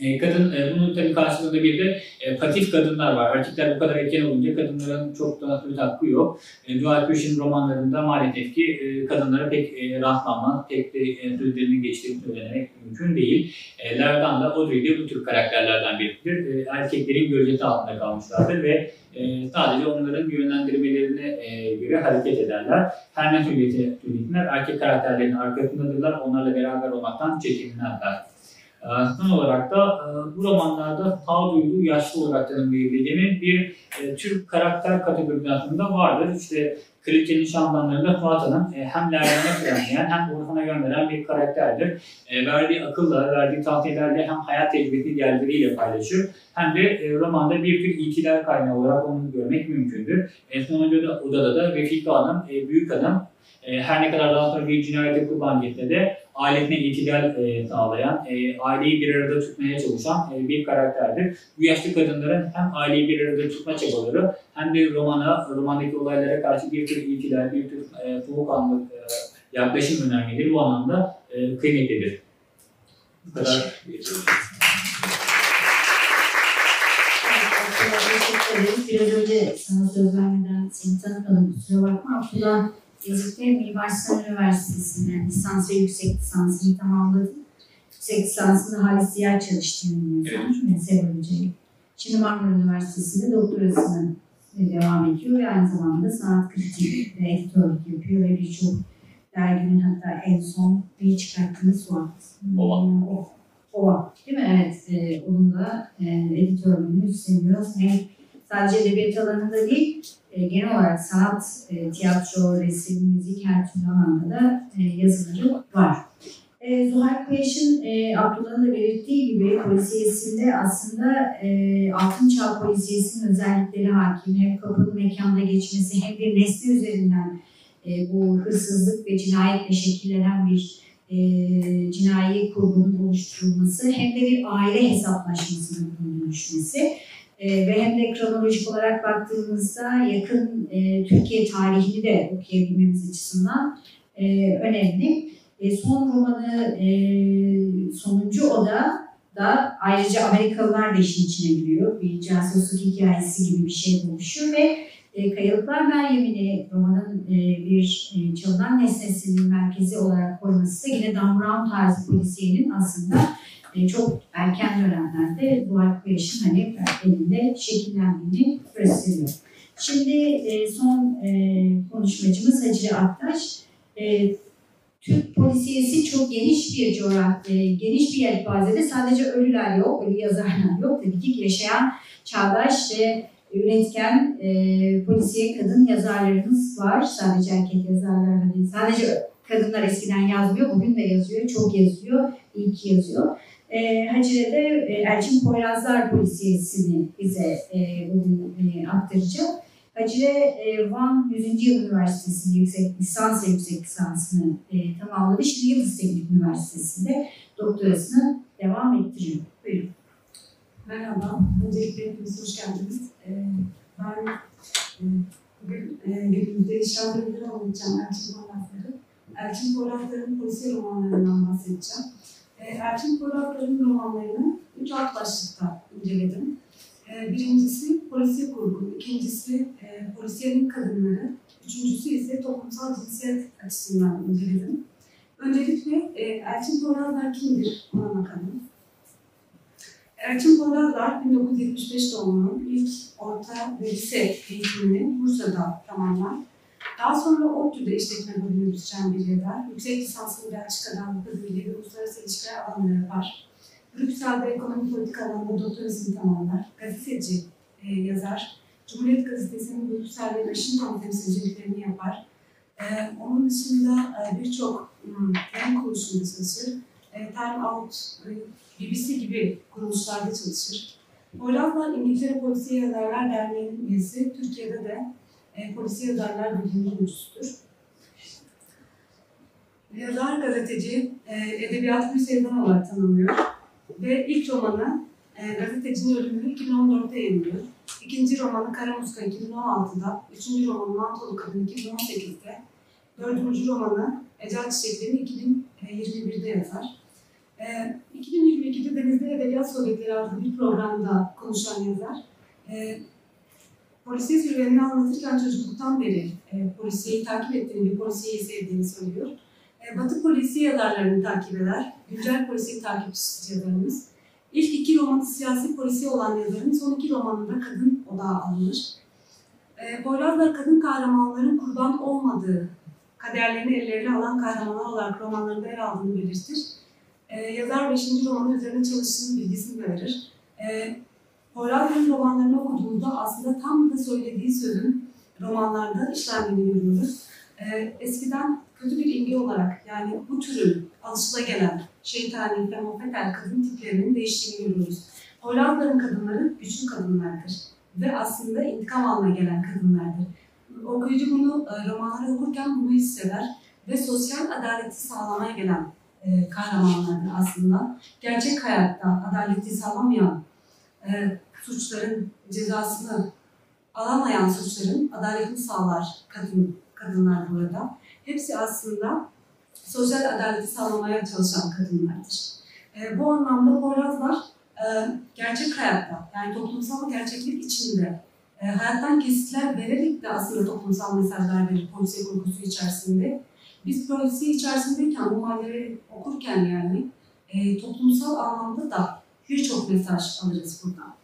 E, kadın, e, bunun tabii karşılığında bir de e, patif kadınlar var. Erkekler bu kadar etken olunca kadınların çok da söz hakkı yok. E, Joel Cushing romanlarında maalesef ki e, kadınlara pek e, rastlanmaz, pek de e, sözlerinin geçtiğini söylemek mümkün değil. E, Lerdan da Audrey de bu tür karakterlerden biridir. E, erkeklerin gölgesi altında kalmışlardır ve e, sadece onların yönlendirmelerine e, göre hareket ederler. Her ne söylesinler erkek karakterlerin arkasındadırlar, onlarla beraber olmaktan çekinmezler. Son olarak da e, bu romanlarda sağduyulu yaşlı olarak tanımlayabileceğimiz bir e, Türk karakter kategorizasyonunda vardır. İşte Kraliçenin Şamdanları'nda Fuat Hanım e, hem Leylan'a frenleyen hem Orhan'a gönderen bir karakterdir. E, verdiği akılla, verdiği tavsiyelerle hem hayat tecrübesi diğerleriyle paylaşır hem de romanda bir tür itilal kaynağı olarak onu görmek mümkündür. E, sonuncu da odada da Refika Hanım, büyük e, her ne kadar daha sonra bir cinayete kurban gitse de ailesine itilal e, sağlayan, e, aileyi bir arada tutmaya çalışan e, bir karakterdir. Bu yaşlı kadınların hem aileyi bir arada tutma çabaları hem de romana, romandaki olaylara karşı bir tür itilal, bir tür e, soğukkanlı e, yaklaşım önemlidir. Bu anlamda e, kıymetlidir. Bu kadar. Biraz önce sana söz vermeden seni tanımadım. Kusura bakma. Abdullah Ve Mimar Sinan Üniversitesi'nden lisans ve yüksek lisansını tamamladım. Yüksek lisansında Halis Ziya çalıştığım evet. Sever Hoca'yı. Şimdi Marmara Üniversitesi'nde doktorasını devam ediyor ve aynı zamanda sanat kritiği ve editörlük yapıyor ve birçok derginin hatta en son bir çıkarttığınız var. Ova. Ova. Değil mi? Evet. E, onun da e, editörlüğünü üstleniyor. Hem sadece edebiyat alanında değil, e, genel olarak sanat, e, tiyatro, resim, müzik her türlü alanda da e, yazıları var. E, Zuhal Kuyaş'ın Abdullah'ın da belirttiği gibi polisiyesinde aslında Altın Çağ polisiyesinin özellikleri hakim. Hem kapalı mekanda geçmesi hem bir nesne üzerinden bu hırsızlık ve cinayetle şekillenen bir e, cinayi kurgunun oluşturulması hem de bir aile hesaplaşmasının dönüşmesi E, ve hem de kronolojik olarak baktığımızda yakın e, Türkiye tarihini de okuyabilmemiz açısından e, önemli. E, son romanı e, Sonuncu Oda da ayrıca Amerikalılar da işin içine giriyor. Bir casusluk hikayesi gibi bir şey oluşuyor ve e, Kayalıklar Meryem'ini romanın e, bir e, çalınan nesnesinin merkezi olarak koyması da yine Dan Brown tarzı polisiyenin aslında e, çok erken dönemlerde dual creation hani elinde şekillendiğini gösteriyor. Şimdi e, son e, konuşmacımız Hacı Aktaş. E, Türk polisiyesi çok geniş bir coğrafya, geniş bir yelpazede sadece ölüler yok, ölü yazarlar yok. Tabii ki yaşayan çağdaş ve üretken e, polisiye kadın yazarlarımız var. Sadece erkek yazarlar değil. Sadece kadınlar eskiden yazmıyor, bugün de yazıyor, çok yazıyor, iyi ki yazıyor. E, Hacire'de e, Elçin Poyrazlar polisiyesini bize e, bugün e, aktaracak. Hacire e, Van 100. Yıl Üniversitesi'nde yüksek lisans ve yüksek lisansını e, tamamladı. Şimdi Yıldız Teknik Üniversitesi'nde doktorasını devam ettiriyor. Buyurun. Merhaba, öncelikle hepiniz hoş geldiniz. Ee, ben e, bugün e, günümüzde şarkıları anlatacağım Elçin Poyrazları. Elçin Poyrazlar'ın polisiye romanlarından bahsedeceğim. Elçin Poyrazlar'ın romanlarını üç alt başlıkta inceledim. E, birincisi polisiye kurgu, ikincisi e, polisiyenin kadınları, üçüncüsü ise toplumsal cinsiyet açısından inceledim. Öncelikle Elçin Poyrazlar kimdir ona bakalım. Elçin Poyrazlar 1975 doğumlu ilk orta ve lise eğitimini Bursa'da tamamlar. Daha sonra ODTÜ'de işletme bölümü bir yazar. Yüksek lisansını Belçika'da Avrupa Birliği ve Uluslararası İlişkiler alanında yapar. Brüksel'de ekonomi politika alanında doktorasını tamamlar. Gazeteci, e, yazar. Cumhuriyet Gazetesi'nin Brüksel ve Washington temsilciliklerini yapar. E, onun dışında e, birçok hmm, yayın kuruluşunda çalışır. E, Time Out, e, BBC gibi kuruluşlarda çalışır. Hollanda'da İngiltere Polisiye Yazarlar Derneği'nin üyesi, Türkiye'de de e, Polisiye Yazarlar Birliği'nin kurucusudur. Yazar gazeteci, e, edebiyat bir sevdan olarak tanınıyor ve ilk romanı e, Gazetecinin Ölümü 2014'te yayınlıyor. İkinci romanı Karamuska 2016'da, üçüncü romanı Mantolu Kadın 2018'de, dördüncü romanı Ecel Çiçekleri 2021'de yazar. E, 2022'de Denizde Edebiyat Sovyetleri adlı bir programda konuşan yazar. E, polisiye serüvenini anlatırken çocukluktan beri e, polisiyeyi takip ettiğini, bir polisiyeyi sevdiğini söylüyor. E, Batı polisiye yazarlarını takip eder. Güncel polisiye takipçisi yazarımız. İlk iki romanı siyasi polisiye olan yazarın son iki romanında kadın odağa alınır. E, Poyrazlar kadın kahramanların kurban olmadığı, kaderlerini ellerine alan kahramanlar olarak romanlarında yer aldığını belirtir. E, yazar beşinci romanı üzerine çalıştığını bilgisini verir. E, Poyrazların romanlarını okuduğumuzda aslında tam da söylediği sözün romanlarda işlendiğini görüyoruz. E, eskiden kötü bir imge olarak yani bu türün alışıla şeytani, femofetel kadın tiplerinin değiştiğini görüyoruz. Hollanda'nın kadınları güçlü kadınlardır ve aslında intikam almaya gelen kadınlardır. Okuyucu bunu e, romanları okurken bunu hisseder ve sosyal adaleti sağlamaya gelen e, kahramanlardır aslında. Gerçek hayatta adaleti sağlamayan e, suçların cezasını alamayan suçların adaletini sağlar kadın kadınlar burada. Hepsi aslında sosyal adaleti sağlamaya çalışan kadınlardır. E, bu anlamda Poyrazlar e, gerçek hayatta, yani toplumsal gerçeklik içinde e, hayattan kesitler vererek de aslında toplumsal mesajlar verir polisiye kurgusu içerisinde. Biz polisiye içerisindeyken, bu mahalleleri okurken yani e, toplumsal anlamda da birçok mesaj alırız buradan.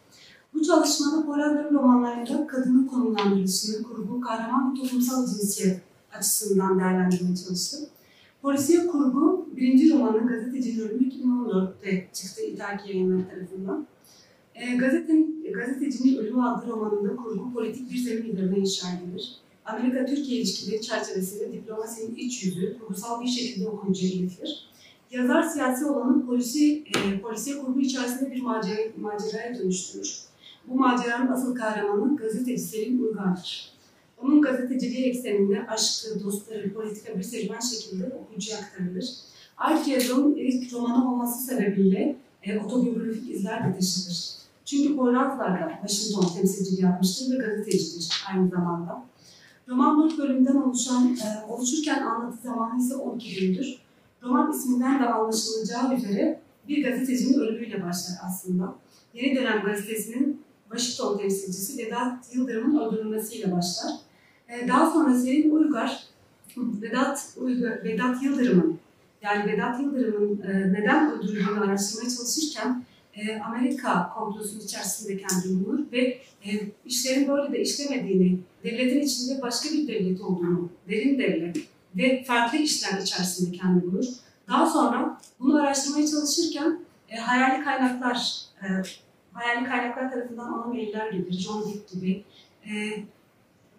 Bu çalışmada Poyrazların romanlarında kadının konumlandırılışını, kurgu, kahraman ve toplumsal cinsiyet açısından değerlendirmeye çalıştım. Polisiye kurgu birinci romanı Gazetecinin Ölümü 2014'te çıktı İthaki Yayınları tarafından. E, gazetenin, gazetecinin Ölümü adlı romanında kurgu politik bir zemin üzerine inşa edilir. Amerika-Türkiye ilişkileri çerçevesinde diplomasinin iç yüzü kurgusal bir şekilde okuyucuya iletilir. Yazar siyasi olanın polisi, e, polisiye kurgu içerisinde bir macera, maceraya dönüştürür. Bu maceranın asıl kahramanı gazeteci Selim Uygar'dır. Onun gazeteciliği ekseninde aşkı, dostları, politika bir serüven şekilde okuyucuya aktarılır. Ayrıca yazarın ilk romanı olması sebebiyle e, otobiyografik izler de taşıdır. Çünkü Poyrazlar da Washington temsilciliği yapmıştır ve gazetecidir aynı zamanda. Roman dört bölümden oluşan, e, oluşurken anlatı zamanı ise 12 gündür. Roman isminden de anlaşılacağı üzere bir gazetecinin ölümüyle başlar aslında. Yeni dönem gazetesinin Washington temsilcisi Vedat Yıldırım'ın öldürülmesiyle başlar. E, daha sonra Selin Uygar, Vedat, Uygar, Vedat Yıldırım'ın yani Vedat Yıldırım'ın e, neden öldürüldüğünü araştırmaya çalışırken e, Amerika komplosunun içerisinde kendini bulur ve e, işlerin böyle de işlemediğini, devletin içinde başka bir devlet olduğunu, derin devlet ve farklı işler içerisinde kendini bulur. Daha sonra bunu araştırmaya çalışırken e, hayali kaynaklar, e, hayali kaynaklar tarafından ona mailler gelir, John Dick gibi. E,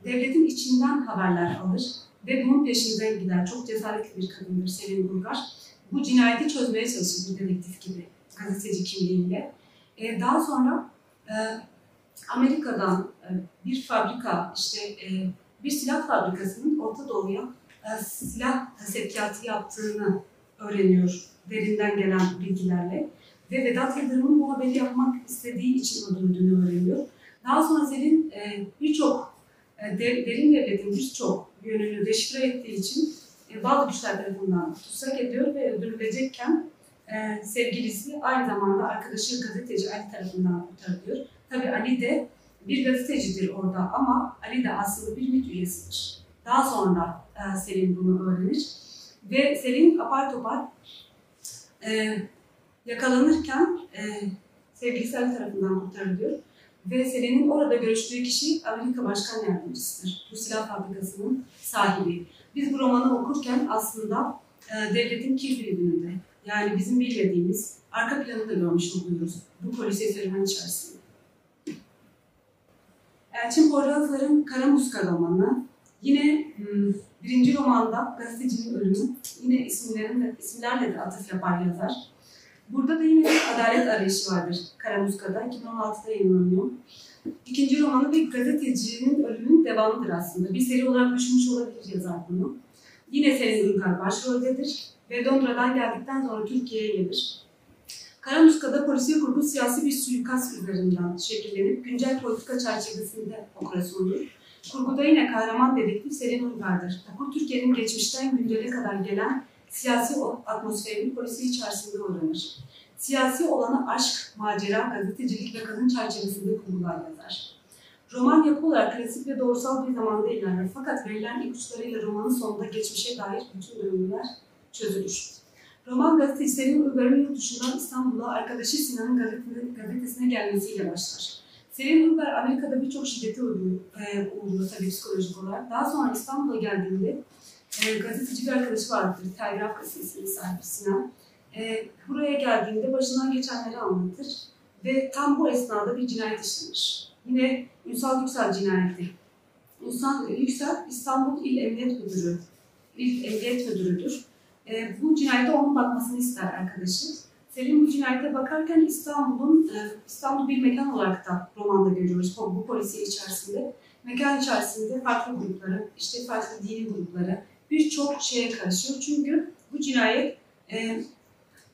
devletin içinden haberler alır ve bunun peşinden gider. Çok cesaretli bir kadındır Selin Bulgar. Bu cinayeti çözmeye çalışır bir dedektif gibi, gazeteci kimliğiyle. E, daha sonra e, Amerika'dan e, bir fabrika, işte e, bir silah fabrikasının Orta Doğu'ya silah sevkiyatı yaptığını öğreniyor derinden gelen bilgilerle. Ve Vedat Yıldırım'ın bu haberi yapmak istediği için öldürüldüğünü öğreniyor. Daha sonra Selin e, birçok e, derin devletin birçok yönünü deşifre ettiği için e, bazı güçler tarafından tutsak ediyor ve öldürülecekken e, sevgilisi aynı zamanda arkadaşı gazeteci Ali tarafından kurtarılıyor. Tabii Ali de bir gazetecidir orada ama Ali de aslında bir MİT üyesidir. Daha sonra Selin bunu öğrenir. Ve Selin apar topar e, yakalanırken e, sevgilisi Ali tarafından kurtarılıyor. Ve Selin'in orada görüştüğü kişi Amerika Başkan Yardımcısıdır. Bu silah fabrikasının sahibi. Biz bu romanı okurken aslında e, devletin kirli ürününde, yani bizim bilmediğimiz arka planını da görmüş oluyoruz bu polisiye serüven içerisinde. Elçin Poyrazlar'ın Kara Muska romanı, yine hmm, birinci romanda gazetecinin ölümü, yine isimlerin isimlerle de atıf yapar yazar. Burada da yine bir adalet arayışı vardır Karamuska'da. 2016'da yayınlanıyor. İkinci romanı bir gazetecinin ölümünün devamıdır aslında. Bir seri olarak düşünmüş olabilir yazar bunu. Yine Selin Uygar başroldedir ve Londra'dan geldikten sonra Türkiye'ye gelir. Karamuska'da polisiye kurgu siyasi bir suikast üzerinden şekillenip güncel politika çerçevesinde operasyondur. Kurguda yine kahraman dedektif Selin Uygar'dır. Okur Türkiye'nin geçmişten güncele kadar gelen siyasi atmosferin polisi içerisinde öğrenir. Siyasi olanı aşk, macera, gazetecilik ve kadın çerçevesinde kurgular yazar. Roman yapı olarak klasik ve doğrusal bir zamanda ilerler fakat verilen ipuçlarıyla romanın sonunda geçmişe dair bütün döngüler çözülür. Roman gazetecilerin Uygar'ın yurt dışından İstanbul'a arkadaşı Sinan'ın gazetesine gelmesiyle başlar. Selin Uygar Amerika'da birçok şiddete uğruyor, e, tabii psikolojik olarak. Daha sonra İstanbul'a geldiğinde e, gazeteci bir arkadaşı vardır. Telgraf gazetesinin sahibi Sinan. E, buraya geldiğinde başından geçenleri anlatır ve tam bu esnada bir cinayet işlenir. Yine Ünsal Yüksel cinayeti. Ünsal Yüksel İstanbul İl Emniyet Müdürü, İl Emniyet Müdürüdür. E, bu cinayete onun bakmasını ister arkadaşı. Selim bu cinayete bakarken İstanbul'un, e, İstanbul bir mekan olarak da romanda görüyoruz bu, polisiye içerisinde. Mekan içerisinde farklı grupları, işte farklı dini grupları, birçok şeye karışıyor. Çünkü bu cinayet e,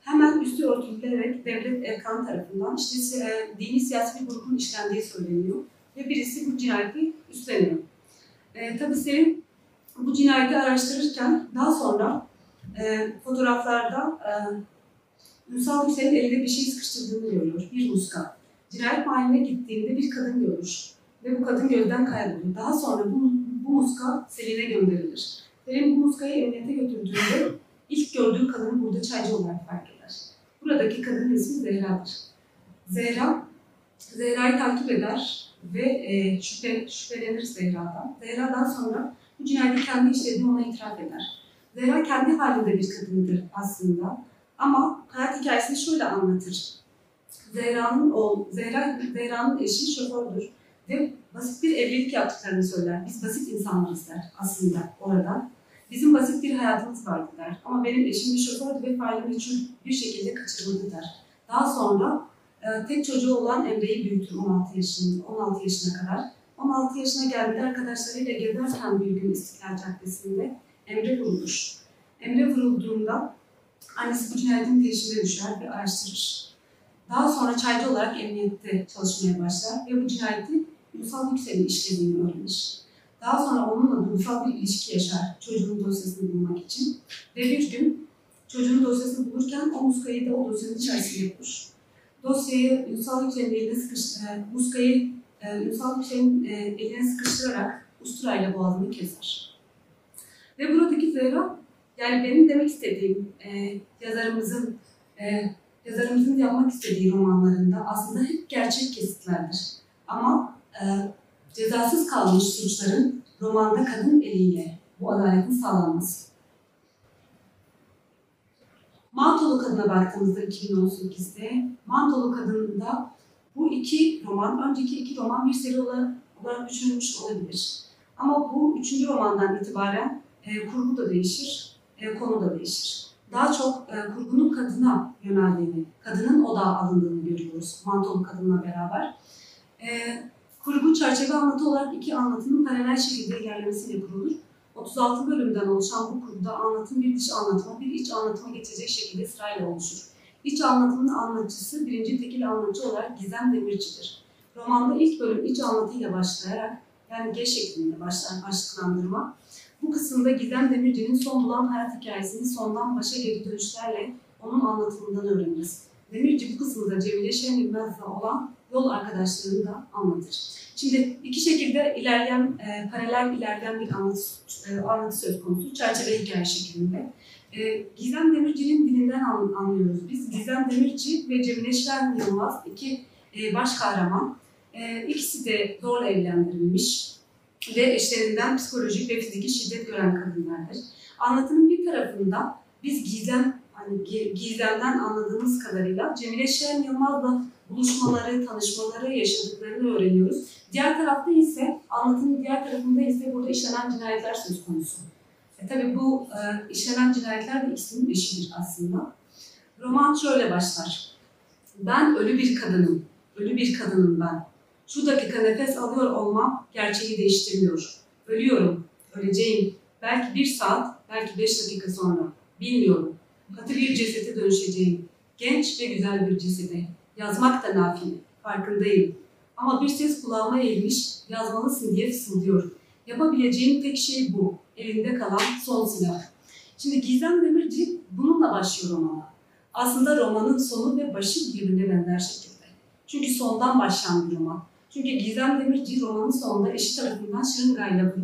hemen üstü örtülerek devlet erkan tarafından işte e, dini siyasi bir grubun işlendiği söyleniyor. Ve birisi bu cinayeti üstleniyor. E, tabii Selim bu cinayeti araştırırken daha sonra e, fotoğraflarda e, Ünsal Hüseyin elinde bir şey sıkıştırdığını görüyor. Bir muska. Cinayet mahalline gittiğinde bir kadın görür. Ve bu kadın gözden kaybolur. Daha sonra bu, bu muska Selin'e gönderilir. Selim bu muskayı emniyete götürdüğünde ilk gördüğü kadını burada çaycı olarak fark eder. Buradaki kadının ismi Zehra'dır. Zehra, Zehra'yı takip eder ve e, şüphe, şüphelenir Zehra'dan. Zehra'dan sonra bu cinayeti kendi işlediğini ona itiraf eder. Zehra kendi halinde bir kadındır aslında. Ama hayat hikayesini şöyle anlatır. Zehra'nın oğlu, Zehra, Zehra'nın eşi şofördür ve basit bir evlilik yaptıklarını söyler. Biz basit insanlarız der aslında orada. Bizim basit bir hayatımız vardı der. Ama benim eşim bir şofördü ve faili meçhul bir şekilde kaçırıldı der. Daha sonra e, tek çocuğu olan Emre'yi büyütür 16 yaşında, 16 yaşına kadar. 16 yaşına geldiğinde arkadaşlarıyla gezerken bir gün İstiklal Caddesi'nde Emre vurulur. Emre vurulduğunda annesi bu cinayetin peşine düşer ve araştırır. Daha sonra çaycı olarak emniyette çalışmaya başlar ve bu cinayeti Ünsal Yüksel'in işlediğini öğrenir. Daha sonra onunla duygusal bir ilişki yaşar çocuğun dosyasını bulmak için. Ve bir gün çocuğun dosyasını bulurken o muskayı da o dosyanın içerisine bulur. Dosyayı Ünsal Yüksel'in eline sıkış, e, muskayı e, Ünsal Yüksel'in e, eline sıkıştırarak usturayla boğazını keser. Ve buradaki Zehra, yani benim demek istediğim e, yazarımızın e, yazarımızın yapmak istediği romanlarında aslında hep gerçek kesitlerdir. Ama e, cezasız kalmış suçların romanda kadın eliyle bu adaletin sağlanması. Mantolu Kadın'a baktığımızda 2018'de Mantolu Kadın'da bu iki roman, önceki iki roman bir seri olarak düşünülmüş olabilir. Ama bu üçüncü romandan itibaren e, kurgu da değişir, e, konu da değişir. Daha çok e, kurgunun kadına yöneldiğini, kadının odağa alındığını görüyoruz Mantolu Kadın'la beraber. E, kurgu çerçeve anlatı olarak iki anlatının paralel şekilde ilerlemesiyle kurulur. 36 bölümden oluşan bu kurguda anlatım bir dış anlatıma, bir iç anlatıma geçecek şekilde sırayla oluşur. İç anlatımın anlatıcısı birinci tekil anlatıcı olarak Gizem Demirci'dir. Romanda ilk bölüm iç anlatıyla başlayarak, yani G şeklinde başlar başlıklandırma. Bu kısımda Gizem Demirci'nin son bulan hayat hikayesini sondan başa geri dönüşlerle onun anlatımından öğreniriz. Demirci bu kısımda Cemile Şenilmez'le olan yol arkadaşlarını da anlatır. Şimdi iki şekilde ilerleyen, e, paralel ilerleyen bir anlatı, e, anlatı söz konusu. Çerçeve hikaye şeklinde. E, Gizem Demirci'nin dilinden an, anlıyoruz. Biz Gizem Demirci ve Cemile Şen Yılmaz iki e, baş kahraman. E, ikisi de zorla evlendirilmiş ve eşlerinden psikolojik ve fiziki şiddet gören kadınlardır. Anlatının bir tarafında biz Gizem, hani Gizem'den anladığımız kadarıyla Cemile Şen Yılmaz'la buluşmaları, tanışmaları, yaşadıklarını öğreniyoruz. Diğer tarafta ise, anlatının diğer tarafında ise burada işlenen cinayetler söz konusu. E, tabii bu e, işlenen cinayetler de ikisinin eşidir aslında. Roman şöyle başlar. Ben ölü bir kadınım, ölü bir kadınım ben. Şu dakika nefes alıyor olmam gerçeği değiştirmiyor. Ölüyorum, öleceğim. Belki bir saat, belki beş dakika sonra. Bilmiyorum. Katı bir cesete dönüşeceğim. Genç ve güzel bir cesede. Yazmak da nafile, farkındayım. Ama bir ses kulağıma eğilmiş, yazmalısın diye fısıldıyor. Yapabileceğim tek şey bu, elinde kalan son silah. Şimdi Gizem Demirci bununla başlıyor romana. Aslında romanın sonu ve başı birbirine benzer şekilde. Çünkü sondan başlayan bir roman. Çünkü Gizem Demirci romanın sonunda eşi tarafından şırıngayla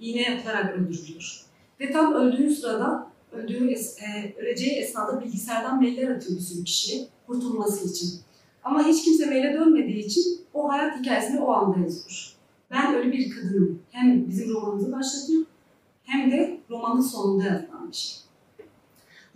iğne yapılarak öldürülüyor. Ve tam öldüğü sırada, öldüğü es, e, öleceği esnada bilgisayardan mailler atıyor bir kişi kurtulması için. Ama hiç kimse maile dönmediği için o hayat hikayesini o anda yazıyor. Ben öyle bir kadınım. Hem bizim romanımızı başlatıyor hem de romanın sonunda yazılan bir şey.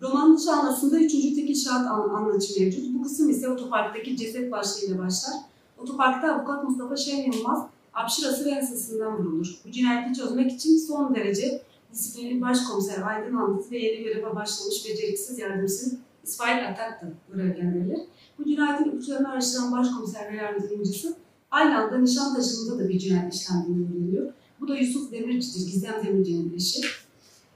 Romanın çağlasında üçüncü tekil şart anlatı mevcut. Bu kısım ise otoparktaki ceset başlığıyla başlar. Otoparkta avukat Mustafa Şen Yılmaz apşırası ve ensesinden vurulur. Bu cinayeti çözmek için son derece disiplinli başkomiser Aydın Andıt ve yeni göreve başlamış beceriksiz yardımcısı İsmail Atak da görevlendirilir. Bu cinayetin ipuçlarını araştıran başkomiser ve yardımcısı aynı anda Nişantaşı'nda da bir cinayet işlendiğini öğreniyor. Bu da Yusuf Demirci'dir, Gizem Demirci'nin eşi.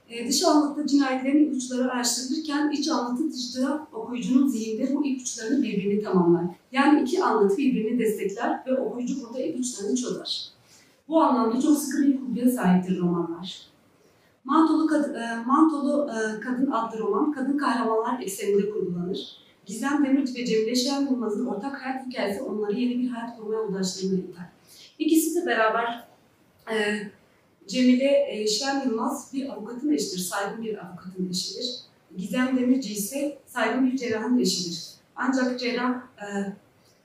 E, dış anlatıda cinayetlerin ipuçları araştırılırken iç anlatı dışta okuyucunun zihinde bu ipuçlarını birbirini tamamlar. Yani iki anlatı birbirini destekler ve okuyucu burada ipuçlarını çözer. Bu anlamda çok sıkı bir kurguya sahiptir romanlar. Mantolu, Kad e, Mantolu e, Kadın adlı roman, kadın kahramanlar ekseninde kurgulanır. Gizem Demirci ve Cemile Şen ortak hayat hikayesi onları yeni bir hayat kurmaya ulaştığını iter. İkisi de beraber e, Cemile e, Şen Yılmaz bir avukatın eşidir, saygın bir avukatın eşidir. Gizem Demirci ise saygın bir cerrahın eşidir. Ancak cerrah e,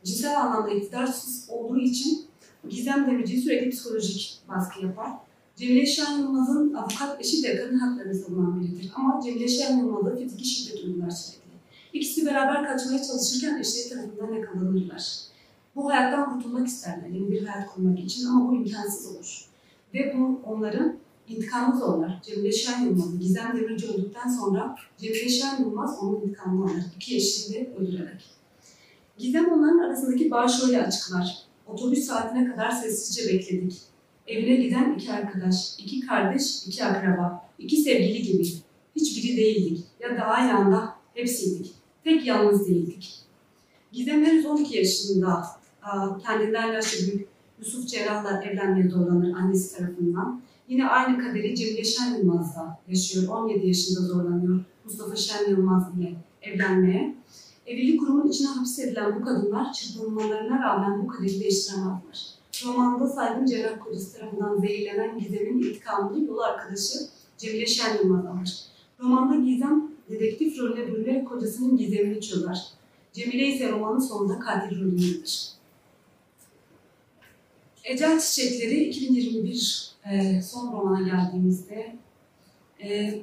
cinsel anlamda iktidarsız olduğu için Gizem Demirci sürekli psikolojik baskı yapar. Cemile Şen Yılmaz'ın avukat eşi de kadın haklarını savunan biridir. Ama Cemile Şen Yılmaz'a fiziki şiddet uygular sürekli. İkisi beraber kaçmaya çalışırken eşleri tarafından yakalanırlar. Bu hayattan kurtulmak isterler, yeni bir hayat kurmak için ama bu imkansız olur. Ve bu onların intikamı zorlar. Cemile Şen Yılmaz'ı Gizem Demirci öldükten sonra Cemile Şen Yılmaz onun intikamını alır. İki eşini de öldürerek. Gizem onların arasındaki bağı şöyle açıklar. Otobüs saatine kadar sessizce bekledik. Evine giden iki arkadaş, iki kardeş, iki akraba, iki sevgili gibi. Hiçbiri değildik ya da aynı anda hepsiydik. Pek yalnız değildik. Gizem henüz 12 yaşında kendinden yaşlı büyük Yusuf Cerrah'la evlenmeye zorlanır annesi tarafından. Yine aynı kaderi Cemile Şen Yılmaz'la yaşıyor. 17 yaşında zorlanıyor Mustafa Şen Yılmaz ile evlenmeye. Evlilik kurumunun içine hapsedilen bu kadınlar çırpınmalarına rağmen bu kaderi değiştiremezler. Romanda saygın cerrah kocası tarafından zehirlenen Gizem'in intikamını yol arkadaşı Cemile Şen Yılmaz alır. Romanda Gizem dedektif rolüne bürünerek kocasının gizemini çözer. Cemile ise romanın sonunda katil rolündedir. Ecel Çiçekleri 2021 e, son romana geldiğimizde e,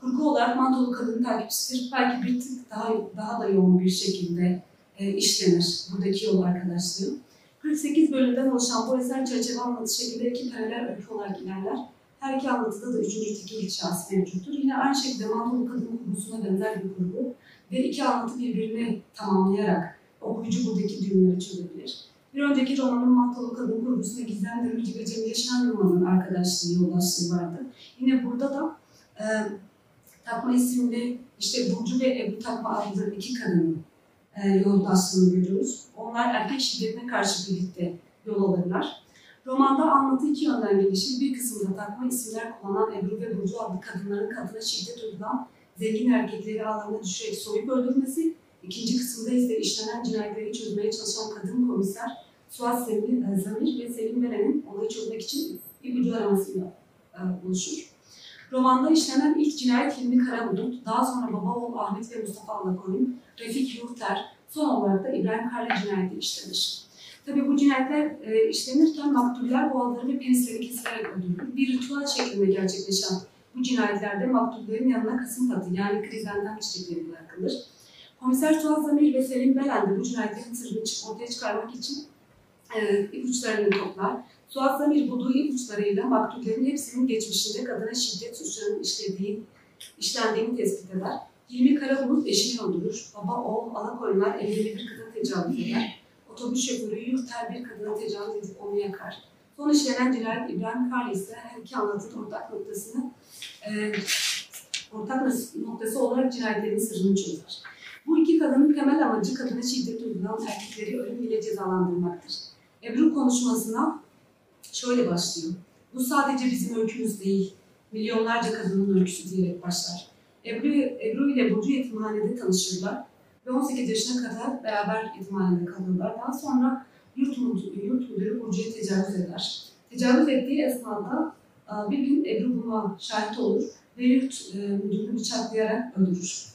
kurgu olarak mantolu kadın takipçisidir. Belki bir tık daha daha da yoğun bir şekilde e, işlenir buradaki yol arkadaşlığı. 48 bölümden oluşan bu eser çerçeve anlatı şekilde iki paralel öykü olarak ilerler. Her iki anlatıda da üçüncü tekil şahıs mevcuttur. Yine aynı şekilde mantolu kadın kurgusuna benzer bir kurgu ve iki anlatı birbirini tamamlayarak okuyucu buradaki düğümleri çözebilir. Bir önceki romanın Mantolu Kadın kurgusunda Gizem Demirci ve Cemile Şen Yılmaz'ın arkadaşlığı, yoldaşlığı vardı. Yine burada da e, Takma isimli işte Burcu ve Ebru Takma adlı iki kadının e, yoldaşlığını görüyoruz. Onlar erkek şiddetine karşı birlikte yol alırlar. Romanda anlatı iki yönden gelişir. Bir kısmında takma isimler kullanan Ebru ve Burcu adlı kadınların kadına şiddet uygulan zengin erkekleri ağlarına düşürerek soyup öldürmesi, İkinci kısımda ise işlenen cinayetleri çözmeye çalışan kadın komiser Suat Semih, e, Zamir ve Selim Beren'in olayı çözmek için ipucu aramasıyla e, oluşur. Romanda işlenen ilk cinayet Hilmi Karabulut, daha sonra baba oğul Ahmet ve Mustafa Allakoyun, Refik Yurter, son olarak da İbrahim Karlı cinayeti işlenir. Tabii bu cinayetler e, işlenirken maktuller boğazları ve penisleri kesilerek öldürülür. Bir ritüel şeklinde gerçekleşen bu cinayetlerde maktullerin yanına kasım patı yani krizenden çiçekleri bırakılır. Komiser Suat Zamir ve Selim Belen de bu cinayetlerin sırrını ortaya çıkarmak için e, ipuçlarını toplar. Suat Zamir bulduğu ipuçlarıyla maktullerin hepsinin geçmişinde kadına şiddet suçlarının işlediği, işlendiğini tespit eder. Hilmi Karabulut eşini öldürür. Baba, oğul, alakoyunlar evli bir kadına tecavüz eder. Otobüs şoförü yurter bir kadına tecavüz edip onu yakar. Son işlenen cinayet İbrahim Karlı ise her iki anlatının ortak noktasını e, ortak noktası olarak cinayetlerin sırrını çözer. Bu iki kadının temel amacı kadına şiddet uygulayan erkekleri ölüm ile cezalandırmaktır. Ebru konuşmasına şöyle başlıyor. Bu sadece bizim öykümüz değil, milyonlarca kadının öyküsü diyerek başlar. Ebru, Ebru ile Burcu yetimhanede tanışırlar ve 18 yaşına kadar beraber yetimhanede kalırlar. Daha sonra yurt yurt müdürü Burcu'ya tecavüz eder. Tecavüz ettiği esnada bir gün Ebru buna şahit olur ve yurt müdürünü bıçaklayarak öldürür.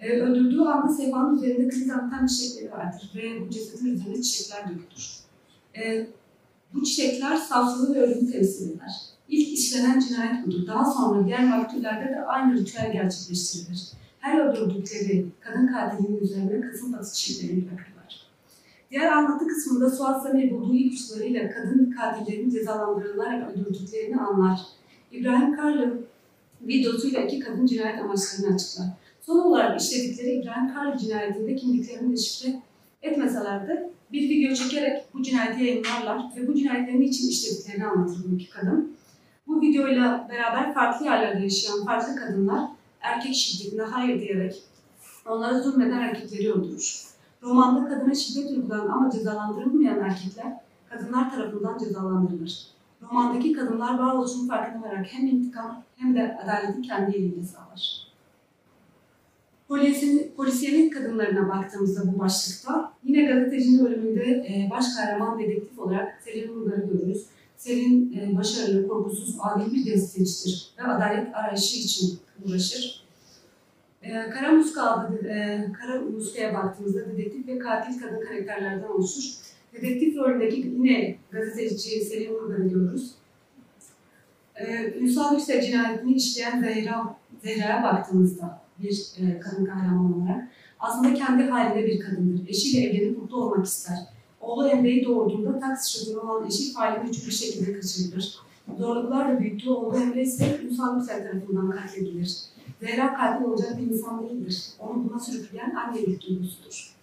E, öldürdüğü anda Seyfan'ın üzerinde krizanten çiçekleri vardır ve bu cesedin üzerine çiçekler dökülür. E, bu çiçekler saflığı ve ölümü temsil eder. İlk işlenen cinayet budur. Daha sonra diğer maktullerde de aynı ritüel gerçekleştirilir. Her öldürdükleri kadın katilinin üzerine kasım batı çiçeklerini bırakırlar. Diğer anlatı kısmında Suat Samir bulduğu ipuçlarıyla kadın katillerin cezalandırılarak öldürdüklerini anlar. İbrahim Karlı videosuyla iki kadın cinayet amaçlarını açıklar. Son olarak işledikleri İbrahim Karlı cinayetinde kimliklerini deşifre etmeseler de bir video çekerek bu cinayeti yayınlarlar ve bu cinayetlerini için işlediklerini anlatır bu iki kadın. Bu videoyla beraber farklı yerlerde yaşayan farklı kadınlar erkek şiddetine hayır diyerek onlara zulmeden erkekleri öldürür. Romanda kadına şiddet uygulanan ama cezalandırılmayan erkekler kadınlar tarafından cezalandırılır. Romandaki kadınlar varoluşunun farkına vararak hem intikam hem de adaleti kendi eliyle sağlar. Polisiyenin, polisiyenin kadınlarına baktığımızda bu başlıkta yine gazetecinin bölümünde e, baş kahraman dedektif olarak Selin Urgar'ı görürüz. Selin e, başarılı, korkusuz, adil bir gazetecidir ve adalet arayışı için uğraşır. E, Kara Muska e, baktığımızda dedektif ve katil kadın karakterlerden oluşur. Dedektif rolündeki yine gazeteci Selin Urgar'ı görürüz. E, Ünsal Yüksel cinayetini işleyen Zehra, Zehra'ya baktığımızda bir e, kadın kahraman olarak aslında kendi halinde bir kadındır. Eşiyle evlenip mutlu olmak ister. Oğlu Emre'yi doğurduğunda taksi şoförü olan eşi faili güçlü bir şekilde kaçırılır. Zorluklarla büyüttüğü oğlu Emre ise Ünsal Yüksel tarafından katledilir. Zehra katil olacak bir insan değildir. Onu buna sürükleyen annelik duygusudur.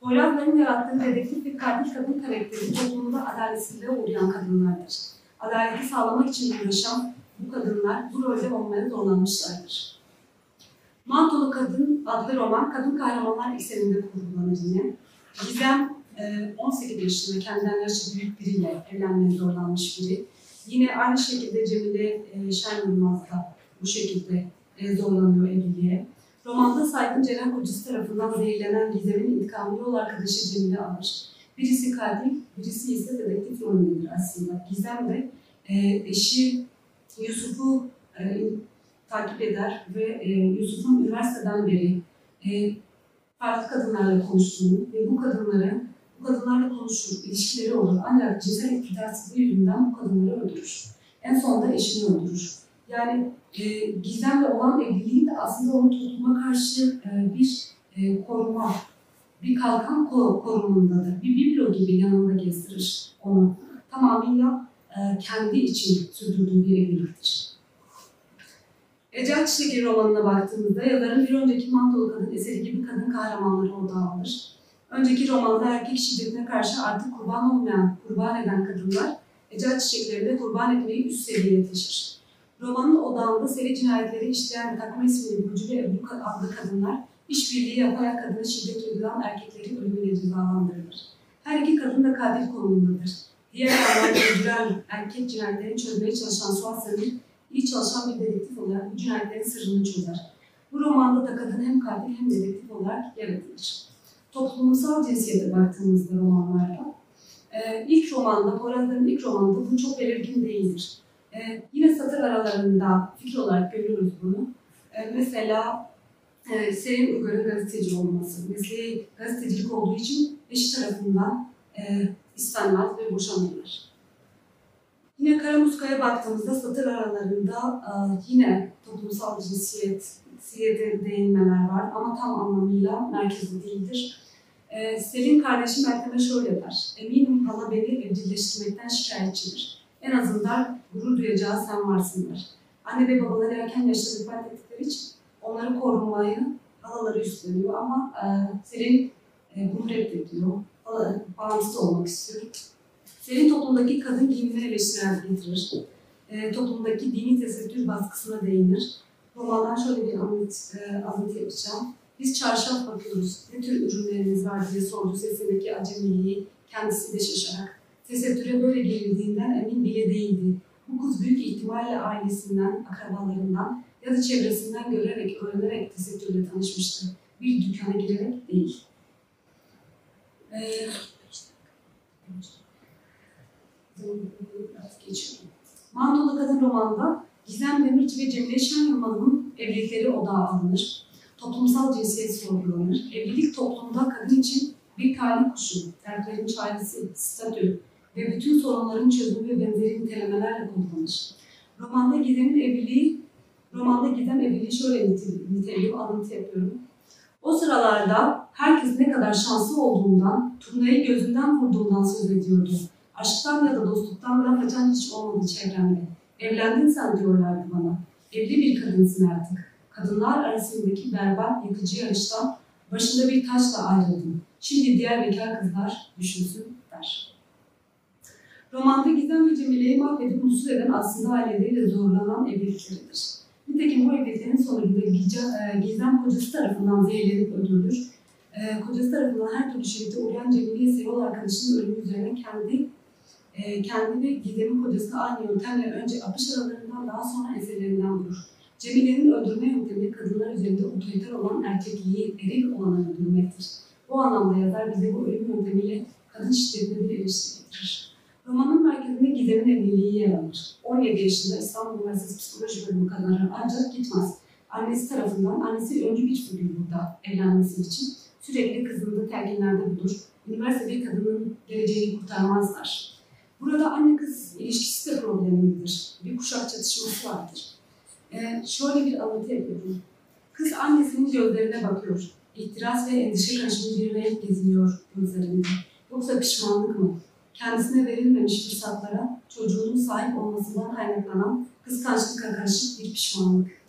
Poyrazların yarattığı dedektif ve katil kadın karakteri toplumda adaletsizliğe uğrayan kadınlardır. Adaleti sağlamak için uğraşan bu kadınlar bu rolde olmaya zorlanmışlardır. Mantolu Kadın adlı roman kadın kahramanlar ekseninde kurgulanır yine. Gizem e, 18 yaşında kendinden yaşça büyük biriyle evlenmeye zorlanmış biri. Yine aynı şekilde Cemile e, Şen da bu şekilde e, zorlanıyor evliliğe. Romanda Saygın Ceren kocası tarafından zehirlenen Gizem'in intikamını yol arkadaşı Cemile alır. Birisi katil, birisi ise dedektif rolündedir aslında. Gizem de e, eşi Yusuf'u e, takip eder ve e, Yusuf'un üniversiteden beri e, farklı kadınlarla konuştuğunu ve bu kadınları bu kadınlarla konuşur, ilişkileri olur. Ancak cinsel iktidarsızlığı yüzünden bu kadınları öldürür. En sonunda eşini öldürür. Yani e, gizemle olan evliliği de aslında onun topluma karşı e, bir e, koruma, bir kalkan ko- korumundadır. Bir biblo gibi yanında gezdirir onu. Tamamıyla e, kendi için sürdürdüğü bir evliliktir. Ecel Çiçek'i romanına baktığımızda yazarın bir önceki Mantolu Kadın eseri gibi kadın kahramanları odağa alır. Önceki romanda erkek şiddetine karşı artık kurban olmayan, kurban eden kadınlar Ecel Çiçekleri de kurban etmeyi üst seviyeye taşır. Romanın odağında seri cinayetleri işleyen takma ismini Burcu ve Ebru adlı kadınlar işbirliği yaparak kadına şiddet uygulayan erkekleri ölümüne cezalandırılır. Her iki kadın da katil konumundadır. Diğer yandan öldüren erkek cinayetlerini çözmeye çalışan Suat Samir, iyi çalışan bir dedektif olarak bu cinayetlerin sırrını çözer. Bu romanda da kadın hem katil hem dedektif olarak yaratılır. Toplumsal cinsiyete baktığımızda romanlarda, e, ilk romanda, Poyraz'ın ilk romanında bu çok belirgin değildir. E, yine satır aralarında fikir olarak görüyoruz bunu. E, mesela e, Selin Uygar'ın gazeteci olması, mesleği gazetecilik olduğu için eşi tarafından e, istenmez ve boşanırlar. Yine Karamuska'ya baktığımızda satır aralarında e, yine toplumsal cinsiyet, cinsiyete değinmeler var ama tam anlamıyla merkezli değildir. E, Selin kardeşi Meltem'e şöyle der, eminim hala beni evcilleştirmekten şikayetçidir. En azından gurur duyacağı sen varsın. Anne ve babaları erken yaşta vefat ettikleri için onları korumayı halaları üstleniyor ama e, Selin e, bunu reddediyor. Hala, bağımsız olmak istiyor. Selin toplumdaki kadın giyimine eleştirel getirir. E, toplumdaki dini tesettür baskısına değinir. Romandan şöyle bir anlat, e, alıntı yapacağım. Biz çarşaf bakıyoruz. Ne tür ürünleriniz var diye sordu sesindeki acemiliği kendisi de şaşarak. Tesettüre böyle girildiğinden emin bile değildi. Bu kız büyük ihtimalle ailesinden, akrabalarından ya da çevresinden görerek, öğrenerek tesettürle tanışmıştı. Bir dükkana girerek değil. Ee, geçiyorum. Mantolu Kadın romanında Gizem Demirci ve Cemile Şen Yılmaz'ın evlilikleri odağa alınır. Toplumsal cinsiyet sorgulanır. Evlilik toplumda kadın için bir talih kuşu, dertlerin çaresi, statü ve bütün sorunların çözümü ve benzeri nitelemelerle kullanılır. Romanda Gizem'in evliliği, romanda Gizem evliliği şöyle niteliyor, alıntı yapıyorum. O sıralarda herkes ne kadar şanslı olduğundan, turnayı gözünden vurduğundan söz ediyordu. Aşktan ya da dostluktan laf açan hiç olmadı çevremde. Evlendin sen diyorlardı bana. Evli bir kadınsın artık. Kadınlar arasındaki berbat, yıkıcı yarıştan başında bir taşla ayrıldım. Şimdi diğer bekar kızlar düşünsün der. Romanda Gizem ve Cemile'yi mahvedip mutsuz eden aslında aileleriyle zorlanan evlilikleridir. Nitekim bu evliliklerin sonucunda Gizem kocası tarafından zehirlenip öldürülür. E, kocası tarafından her türlü şiddete uğrayan Cemile'ye sevgili arkadaşının ölümü üzerine kendi e, kendi ve Gizem'in kocası aynı yöntemle önce apış aralarından daha sonra eserlerinden vurur. Cemile'nin öldürme yöntemi kadınlar üzerinde otoriter olan erkekliği eril olana öldürmektir. Bu anlamda yazar bize bu ölüm yöntemiyle kadın şiddetine bir eleştiri. Romanın merkezinde Gizem'in evliliği yer alır. 17 yaşında İstanbul Üniversitesi Psikoloji Bölümü kazanır ancak gitmez. Annesi tarafından, annesi öncü bir figür burada evlenmesi için sürekli kızını telkinlerde bulur. Üniversite bir kadının geleceğini kurtarmazlar. Burada anne kız ilişkisi de problemlidir. Bir kuşak çatışması vardır. Ee, şöyle bir alıntı yapıyorum. Kız annesinin gözlerine bakıyor. İhtiras ve endişe karışımı bir renk geziniyor gözlerinde. Yoksa pişmanlık mı? Kendisine verilmemiş fırsatlara çocuğunun sahip olmasından kaynaklanan kıskançlıkla karışık bir pişmanlık.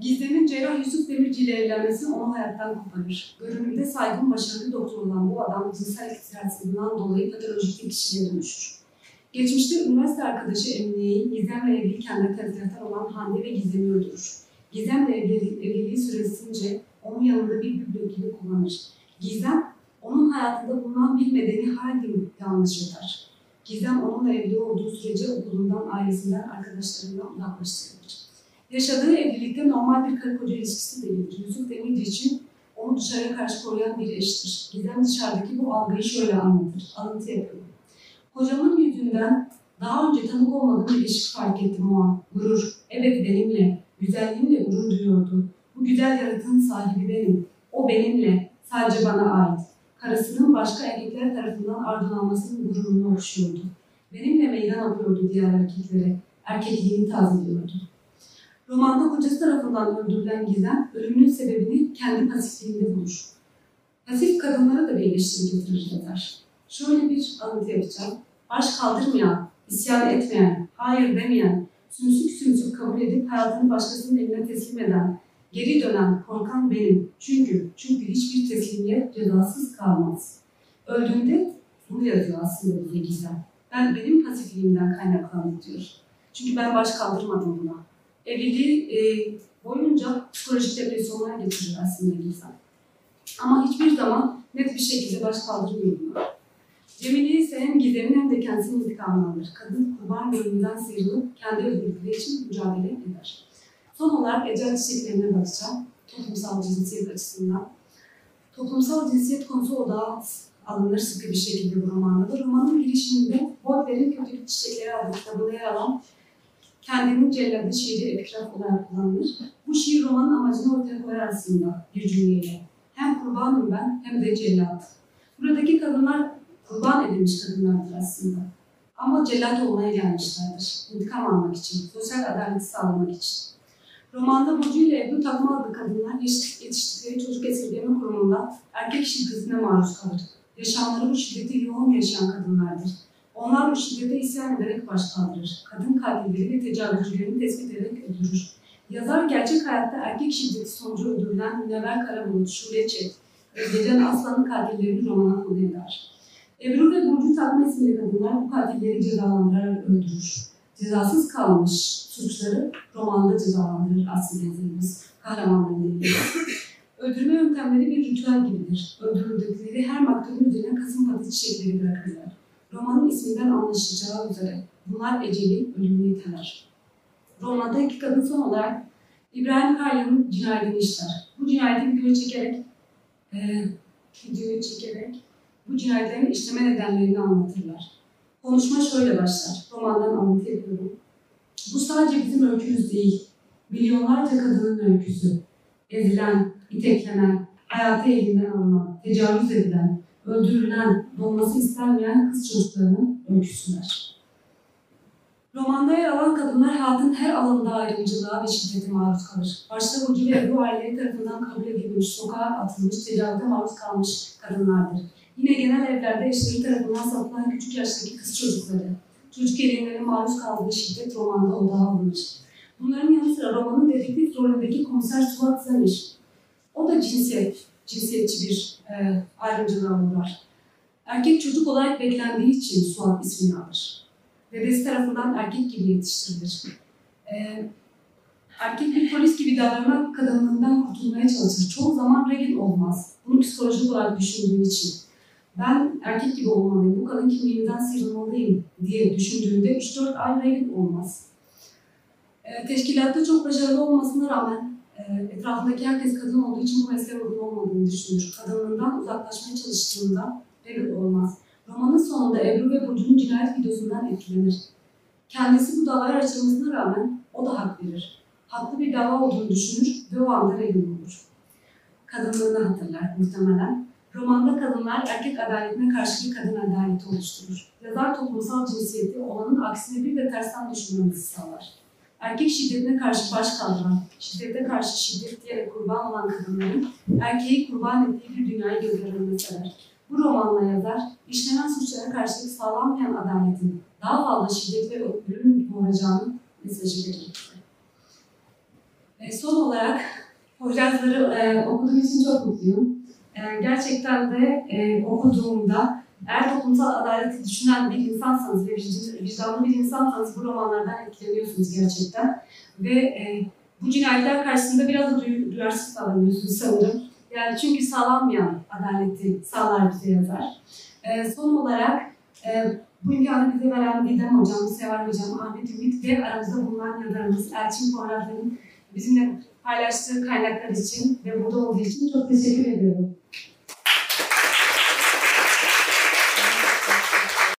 Gizem'in cerrah Yusuf Demirci ile evlenmesi onu hayattan koparır. Görünümde saygın başarılı doktor olan bu adam cinsel ihtirasından dolayı patolojik bir kişiliğe dönüşür. Geçmişte üniversite arkadaşı Emine'yi Gizem'le evliyken de tezgahtar olan Hande ve Gizem'i öldürür. Gizem'le evliliği, evliliği süresince onun yanında bir biblo gibi kullanır. Gizem, onun hayatında bulunan bir medeni hayli yanlış eder. Gizem onunla evli olduğu sürece okulundan, ailesinden, arkadaşlarından uzaklaştırılır. Yaşadığı evlilikte normal bir karı koca ilişkisi değildir. Yusuf Demirci için onu dışarıya karşı koruyan bir eştir. Gizem dışarıdaki bu algıyı şöyle anlatır. Alıntı yapıyorum. Kocamın yüzünden daha önce tanık olmadığım bir ilişki fark ettim o an. Gurur. Evet benimle. Güzelliğimle gurur duyuyordu. Bu güzel yaratığın sahibi benim. O benimle. Sadece bana ait. Karısının başka erkekler tarafından ardılanmasının gururunu okşuyordu. Benimle meydan alıyordu diğer erkeklere. Erkekliğini tazeliyordu. Romanda kocası tarafından öldürülen Gizem, ölümünün sebebini kendi pasifliğinde bulur. Pasif kadınlara da bir eleştiri getirir yazar. Şöyle bir alıntı yapacağım. Baş kaldırmayan, isyan etmeyen, hayır demeyen, sümsük sümsük kabul edip hayatını başkasının eline teslim eden, geri dönen, korkan benim. Çünkü, çünkü hiçbir teslimiyet cezasız kalmaz. Öldüğünde bunu yazıyor aslında bize Gizem. Ben benim pasifliğimden kaynaklandı diyor. Çünkü ben baş kaldırmadım buna. Evliliği e, boyunca psikolojik depresyonlara getirir aslında Gizem. Ama hiçbir zaman net bir şekilde baş kaldırmıyor. Cemile ise hem Gizem'in hem de kendisinin intikamını alır. Kadın kurban bölümünden sıyrılıp kendi özgürlükleri için mücadele eder. Son olarak ecel çiçeklerine bakacağım. Toplumsal cinsiyet açısından. Toplumsal cinsiyet konusu odağa alınır sıkı bir şekilde bu romanda da. Romanın girişinde Voltaire'in Kötülük Çiçekleri adlı kitabında yer alan kendinin celladı şiiri epigraf olarak kullanılır. Bu şiir romanın amacını ortaya koyar aslında bir cümleyle. Hem kurbanım ben hem de cellat. Buradaki kadınlar kurban edilmiş kadınlardır aslında. Ama cellat olmaya gelmişlerdir. İntikam almak için, sosyal adaleti sağlamak için. Romanda Burcu ile Ebru Takma kadınlar yetiştikleri çocuk esirgeme kurumunda erkek şiddetine maruz kalır. Yaşamları bu şiddeti yoğun yaşayan kadınlardır. Onlar bu şiddete isyan ederek baş kaldırır. Kadın katilleri ve tecavüzcülerini tespit ederek öldürür. Yazar gerçek hayatta erkek şiddeti sonucu öldürülen Münevver Karabulut, Şule Çet ve Gecen Aslan'ın katillerini romana konu eder. Ebru ve Burcu Takma isimli kadınlar bu katilleri cezalandırarak öldürür. Cezasız kalmış suçları romanda cezalandırır aslında yazarımız kahramanlarıyla. Öldürme yöntemleri bir ritüel gibidir. Öldürüldükleri her maktulün üzerine kasım patı çiçekleri bırakırlar. Romanın isminden anlaşılacağı üzere bunlar eceli, ölümü yeterler. Romanda iki kadın son olarak İbrahim Kalya'nın cinayetini işler. Bu cinayeti videoyu çekerek, e, videoyu çekerek bu cinayetlerin işleme nedenlerini anlatırlar. Konuşma şöyle başlar. Romandan alıntı yapıyorum. Bu sadece bizim öykümüz değil. Milyonlarca kadının öyküsü. Ezilen, iteklenen, hayatı elinden alınan, tecavüz edilen, öldürülen, doğması istenmeyen kız çocuklarının öyküsüler. Romanda yer alan kadınlar hayatın her alanında ayrımcılığa ve şiddete maruz kalır. Başta Burcu ve Ebru aileleri tarafından kabul edilmiş, sokağa atılmış, tecavüze maruz kalmış kadınlardır. Yine genel evlerde eşleri tarafından satılan küçük yaştaki kız çocukları. Çocuk gelinlerin maruz kaldığı şiddet romanda odağa alınır. Bunların yanı sıra romanın dedektif rolündeki komiser Suat Zemir. O da cinsiyet, cinsiyetçi bir e, ayrımcılığa uğrar. Erkek çocuk olarak beklendiği için Suat ismini alır. Dedesi tarafından erkek gibi yetiştirilir. E, erkek bir polis gibi davranan kadınlığından kurtulmaya çalışır. Çoğu zaman regl olmaz. Bunu psikolojik olarak düşündüğü için. Ben erkek gibi olmalıyım, bu kadın kimliğinden sıyrılmalıyım diye düşündüğünde 3-4 ay regl olmaz. E, teşkilatta çok başarılı olmasına rağmen etrafındaki herkes kadın olduğu için bu mesleğe uygun olmadığını düşünür. Kadınlığından uzaklaşmaya çalıştığında regl olmaz. Romanın sonunda Ebru ve Burcu'nun cinayet videosundan etkilenir. Kendisi bu davaya açılmasına rağmen o da hak verir. Haklı bir dava olduğunu düşünür ve o anda regl olur. Kadınlığını hatırlar muhtemelen. Romanda kadınlar erkek adaletine karşı bir kadın adaleti oluşturur. Yazar toplumsal cinsiyeti olanın aksine bir de tersten düşünmemizi sağlar. Erkek şiddetine karşı baş kaldıran, şiddete karşı şiddet diyerek kurban olan kadınların erkeği kurban ettiği bir dünyayı serer. Bu romanla yazar, işlenen suçlara karşılık sağlanmayan adaletin daha fazla şiddet ve ölüm doğuracağını mesajı verir. E, son olarak Poyrazları e, okuduğum için çok mutluyum. E, gerçekten de e, okuduğumda eğer toplumsal adaleti düşünen bir insansanız ve vicdanlı bir insansanız bu romanlardan etkileniyorsunuz gerçekten. Ve e, bu cinayetler karşısında biraz da duyarsız davranıyorsunuz sanırım. Yani çünkü sağlanmayan adaleti sağlar bize yazar. Ee, son olarak e, bu imkanı bize veren Didem Hocam, Sevar Hocam, Ahmet Ümit ve aramızda bulunan yazarımız Elçin Poyraz'ın bizimle paylaştığı kaynaklar için ve burada olduğu için çok teşekkür ediyorum.